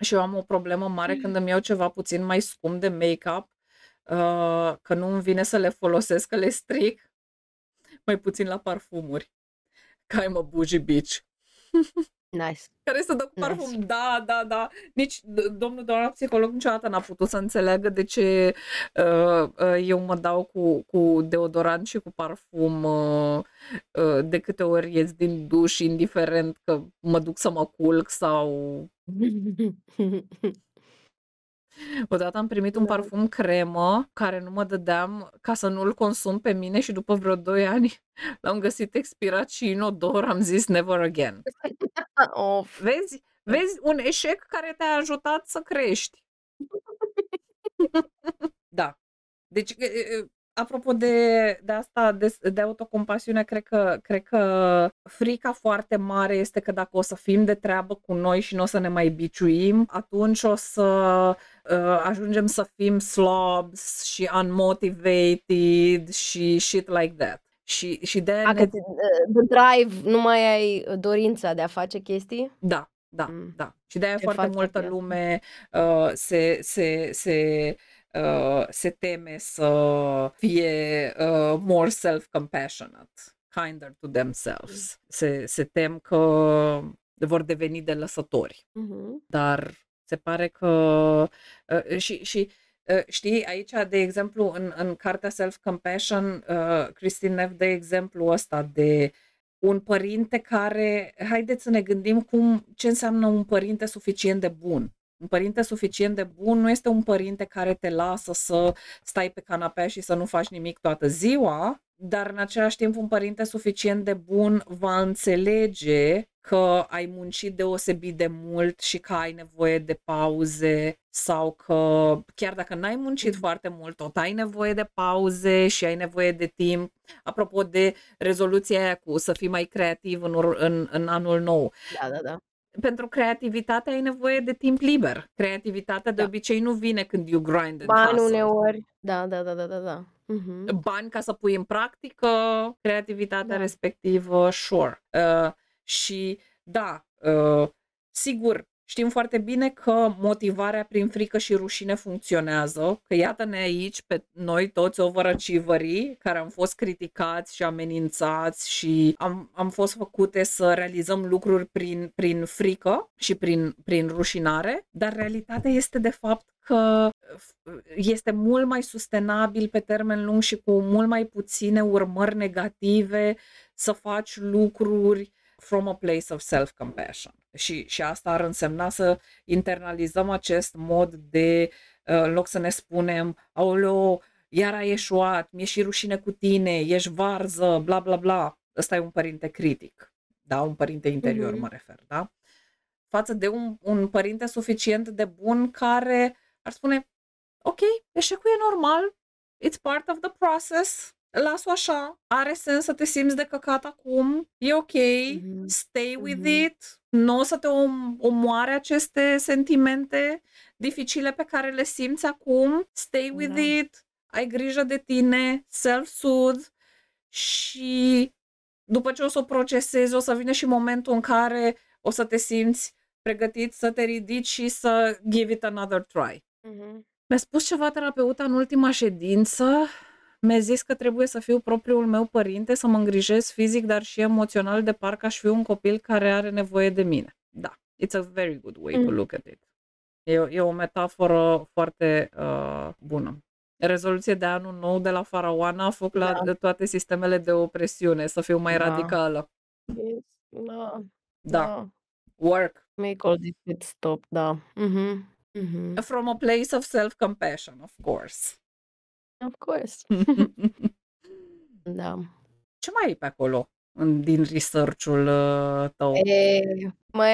Și eu am o problemă mare când îmi iau ceva puțin mai scump de make-up, uh, că nu îmi vine să le folosesc, că le stric, mai puțin la parfumuri. Că I'm a bougie bitch. Nice. Care să dă cu Nice. parfum. Da, da, da. Nici d- domnul doamna psiholog niciodată n-a putut să înțeleagă de ce uh, uh, eu mă dau cu, cu deodorant și cu parfum uh, uh, de câte ori ies din duș, indiferent că mă duc să mă culc sau... Odată am primit un Da. parfum cremă care nu mă dădeam ca să nu-l consum pe mine și după vreo 2 ani l-am găsit expirat și inodor, am zis never again. of. Vezi? Vezi un eșec care te-a ajutat să crești. Da. Deci, e, e, apropo de, de asta, de, de autocompasiune, cred că, cred că frica foarte mare este că dacă o să fim de treabă cu noi și nu o să ne mai biciuim, atunci o să uh, ajungem să fim slobs și unmotivated și shit like that. Și, și de A, ne... că ți- the drive, nu mai ai dorința de a face chestii? Da, da, Mm. da. Și de-aia Ce foarte faci multă chestia? lume uh, se, se, se, uh, se teme să fie uh, more self-compassionate, kinder to themselves. Se, se tem că vor deveni de lăsători. Mhm. Dar se pare că uh, și, și uh, știi, aici, de exemplu, în, în cartea Self-Compassion, uh, Christine Neff dă exemplu ăsta de un părinte care, haideți să ne gândim cum, ce înseamnă un părinte suficient de bun. Un părinte suficient de bun nu este un părinte care te lasă să stai pe canapea și să nu faci nimic toată ziua, dar în același timp un părinte suficient de bun va înțelege că ai muncit deosebit de mult și că ai nevoie de pauze sau că chiar dacă n-ai muncit Mhm. foarte mult, tot ai nevoie de pauze și ai nevoie de timp. Apropo de rezoluția aia cu să fii mai creativ în, ur- în, în anul nou, Da, da, da. pentru creativitate ai nevoie de timp liber. Creativitatea de Da. obicei nu vine când you grind and Bani hustle. uneori. Da, da, da, da, da, da. Mhm. Bani ca să pui în practică creativitatea Da. respectivă, sure. Uh, și da, uh, sigur, știm foarte bine că motivarea prin frică și rușine funcționează, că iată-ne aici pe noi toți overachieverii care am fost criticați și amenințați și am, am fost făcute să realizăm lucruri prin, prin frică și prin, prin rușinare, dar realitatea este de fapt că este mult mai sustenabil pe termen lung și cu mult mai puține urmări negative să faci lucruri from a place of self-compassion. Și, și asta ar însemna să internalizăm acest mod de, uh, în loc să ne spunem, aoleo, iar ai eșuat, mi-e și rușine cu tine, ești varză, bla bla bla. Ăsta e un părinte critic, da? Un părinte interior Mhm. mă refer, da? Față de un, un părinte suficient de bun care ar spune, ok, eșecul e normal, it's part of the process, las-o așa, are sens să te simți de căcat acum, e ok, Mhm. stay with Mhm. it, nu o să te om- omoare aceste sentimente dificile pe care le simți acum, stay with Da. it, ai grijă de tine, self-soothe și după ce o să o procesezi, o să vină și momentul în care o să te simți pregătit să te ridici și să give it another try. Mhm. Mi-a spus ceva terapeuta în ultima ședință, mi-a zis că trebuie să fiu propriul meu părinte, să mă îngrijesc fizic, dar și emoțional, de parcă aș fi un copil care are nevoie de mine. Da, it's a very good way to Mm. look at it. E, o- e o metaforă foarte uh, bună. Rezoluție de anul nou de la Faraoana, foc la Da. de toate sistemele de opresiune, să fiu mai Da. radicală. Yes. Da. Da, Da. work. Make all this shit stop, da. Mhm. Mhm. From a place of self-compassion, of course. Of course. Da. Ce mai e pe acolo în, din research-ul uh, tău? E, mai,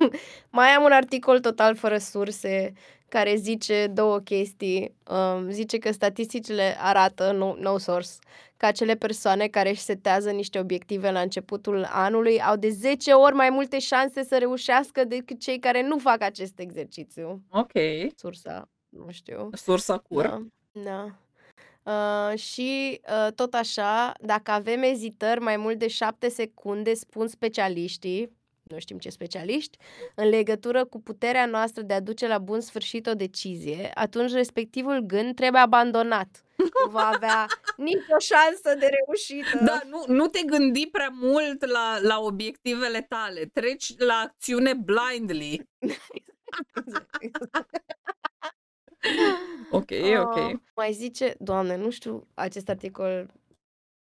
mai am un articol total fără surse care zice două chestii. Um, zice că statisticile arată, no, no source, că acele persoane care își setează niște obiective la începutul anului au de 10 ori mai multe șanse să reușească decât cei care nu fac acest exercițiu. Ok, Sursa, nu știu. sursa cur. Da, da. Uh, și uh, tot așa, dacă avem ezitări mai mult de 7 secunde, spun specialiștii, nu știm ce specialiști, în legătură cu puterea noastră de a duce la bun sfârșit o decizie, atunci respectivul gând trebuie abandonat. Nu va avea nicio șansă de reușită. Da, nu, nu te gândi prea mult la, la obiectivele tale. Treci la acțiune blindly. Exact, exact. Ok, ok. Ah, mai zice, doamne, nu știu, acest articol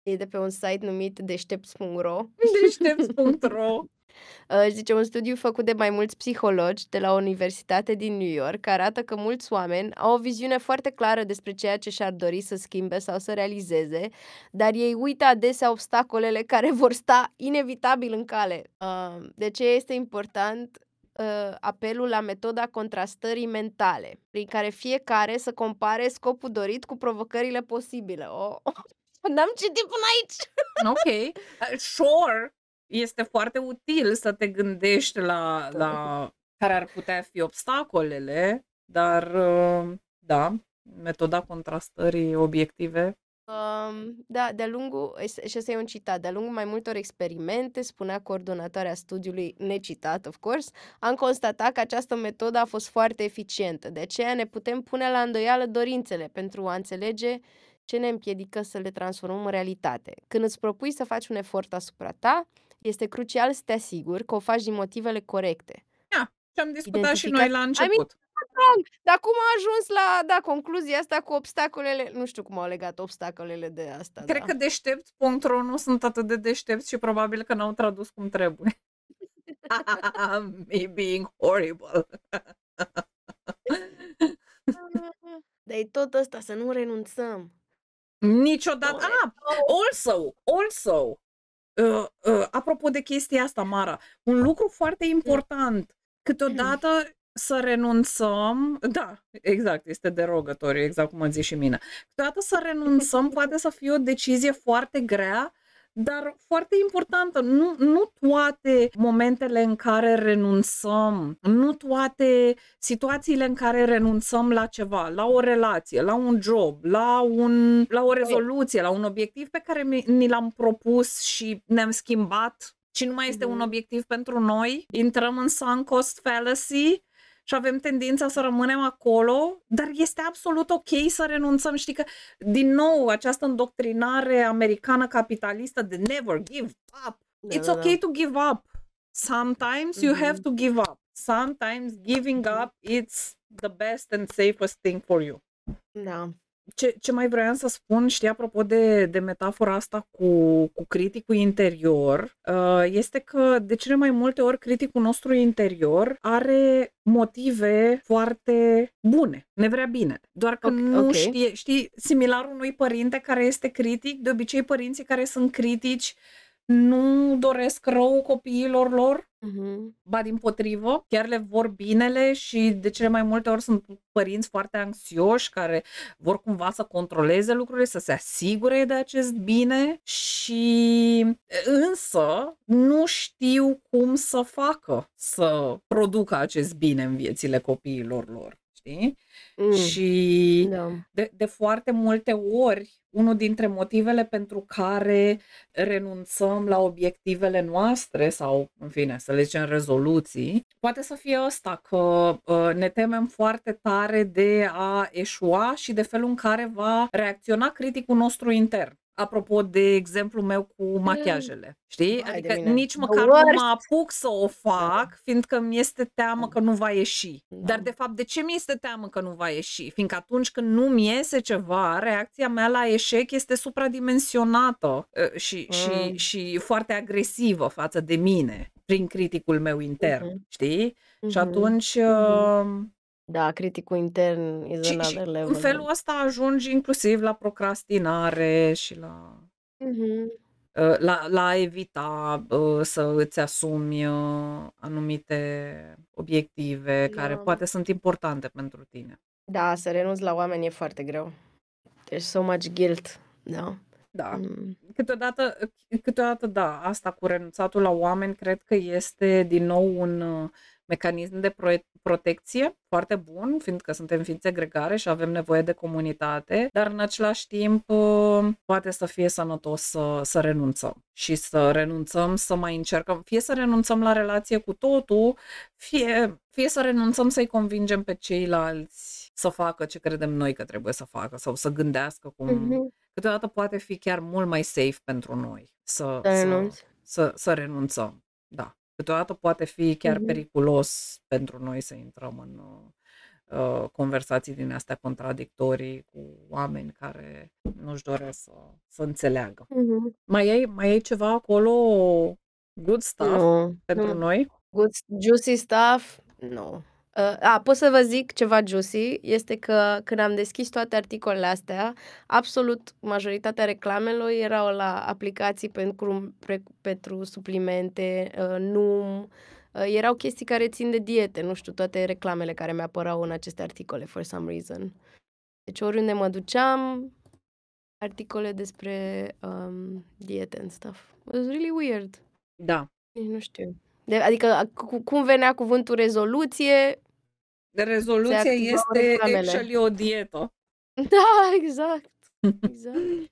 e de pe un site numit deștepți.ro Deștepți.ro Uh, zice un studiu făcut de mai mulți psihologi de la o universitate din New York arată că mulți oameni au o viziune foarte clară despre ceea ce și-ar dori să schimbe sau să realizeze, dar ei uită adesea obstacolele care vor sta inevitabil în cale. Uh, de ce este important uh, apelul la metoda contrastării mentale, prin care fiecare să compare scopul dorit cu provocările posibile. Oh, n-am citit până aici! Ok. Uh, Sure, este foarte util să te gândești la, la care ar putea fi obstacolele, dar uh, da, metoda contrastării obiective. Um, da, de-a lungul, es- și ăsta e un citat, de-a lungul mai multor experimente, spunea coordonatoarea studiului, necitat, of course, am constatat că această metodă a fost foarte eficientă. De aceea ne putem pune la îndoială dorințele pentru a înțelege ce ne împiedică să le transformăm în realitate. Când îți propui să faci un efort asupra ta, este crucial să te asiguri că o faci din motivele corecte. Ia, ce am discutat și noi Identificat- la I mean, început. Wrong. Dar cum a ajuns la, da, concluzia asta cu obstacolele, nu știu cum au legat obstacolele de asta, Cred da. că deștepți.ro nu sunt atât de deștepți și probabil că n-au tradus cum trebuie. Me being horrible. Dar e tot ăsta, să nu renunțăm. Niciodată. Doamne, Ah, also, also, uh, uh, apropo de chestia asta, Mara, un lucru foarte important. Câteodată să renunțăm, da, exact, este derogătoriu, exact cum am zis și mine. Câteodată să renunțăm poate să fie o decizie foarte grea, dar foarte importantă. Nu, nu toate momentele în care renunțăm, nu toate situațiile în care renunțăm la ceva, la o relație, la un job, la, un, la o rezoluție, la un obiectiv pe care mi- ni l-am propus și ne-am schimbat și nu mai este un Mhm. obiectiv pentru noi, intrăm în sunk cost fallacy și avem tendința să rămânem acolo, dar este absolut ok să renunțăm. Știi că, din nou, această îndoctrinare americană capitalistă de never give up. Da, It's da, okay da. to give up. Sometimes you have Mhm. to give up. Sometimes giving up it's the best and safest thing for you. Da. Ce, ce mai vreau să spun, știi, apropo de, de metafora asta cu, cu criticul interior, uh, este că de cele mai multe ori criticul nostru interior are motive foarte bune, ne vrea bine. Doar că Ok, nu ok. știe, știi, similar unui părinte care este critic, de obicei părinții care sunt critici nu doresc rău copiilor lor Mhm. Ba dimpotrivă, chiar le vor binele și de cele mai multe ori sunt părinți foarte anxioși care vor cumva să controleze lucrurile, să se asigure de acest bine și însă nu știu cum să facă să producă acest bine în viețile copiilor lor, știi? Mm. Și Da. de, de foarte multe ori, unul dintre motivele pentru care renunțăm la obiectivele noastre sau, în fine, să le zicem rezoluții, poate să fie ăsta, că uh, ne temem foarte tare de a eșua și de felul în care va reacționa criticul nostru intern. Apropo de exemplu meu cu machiajele, știi? Vai de Adică mine. nici The măcar nu worst! mă apuc să o fac, fiindcă mi este teamă că nu va ieși. Dar Da. de fapt, de ce mi este teamă că nu va ieși? Fiindcă atunci când nu mi iese ceva, reacția mea la eșec este supradimensionată uh, și, și, Mm. și foarte agresivă față de mine, prin criticul meu intern, Mhm. știi? Și Mhm. atunci Mhm. uh, Da, criticul intern is și, și another în level. felul ăsta ajungi inclusiv la procrastinare și la Mhm. uh, la, la a evita uh, să îți asumi uh, anumite obiective care Da. poate sunt importante pentru tine. Da, să renunți la oameni e foarte greu. There's so much guilt. Da. Da. Mm. Câteodată, câteodată, da, asta cu renunțatul la oameni cred că este din nou un uh, mecanism de pro- protecție foarte bun, fiindcă suntem ființe gregare și avem nevoie de comunitate, dar în același timp uh, poate să fie sănătos să, să renunțăm și să renunțăm să mai încercăm, fie să renunțăm la relație cu totul, fie, fie să renunțăm să-i convingem pe ceilalți să facă ce credem noi că trebuie să facă sau să gândească cum... Mhm. Câteodată poate fi chiar mult mai safe pentru noi să, Să să, renunți. să, să renunțăm. Da. Câteodată poate fi chiar Mhm. periculos pentru noi să intrăm în uh, uh, conversații din astea contradictorii cu oameni care nu-și doresc să, să înțeleagă. Mhm. Mai ai, mai ai ceva acolo good stuff Nu. pentru Nu. noi? Good juicy stuff? Nu. Uh, a, pot să vă zic ceva juicy, este că când am deschis toate articolele astea, absolut majoritatea reclamelor erau la aplicații pentru, pre, pentru suplimente, uh, nu, uh, erau chestii care țin de diete, nu știu, toate reclamele care mi-apărau în aceste articole, for some reason. Deci oriunde mă duceam, articole despre um, diete and stuff. It was really weird. Da. Nici nu știu. De, adică cu, cum venea cuvântul rezoluție, se Rezoluția activau este reclamele. actually o dietă. Da, exact. Exact.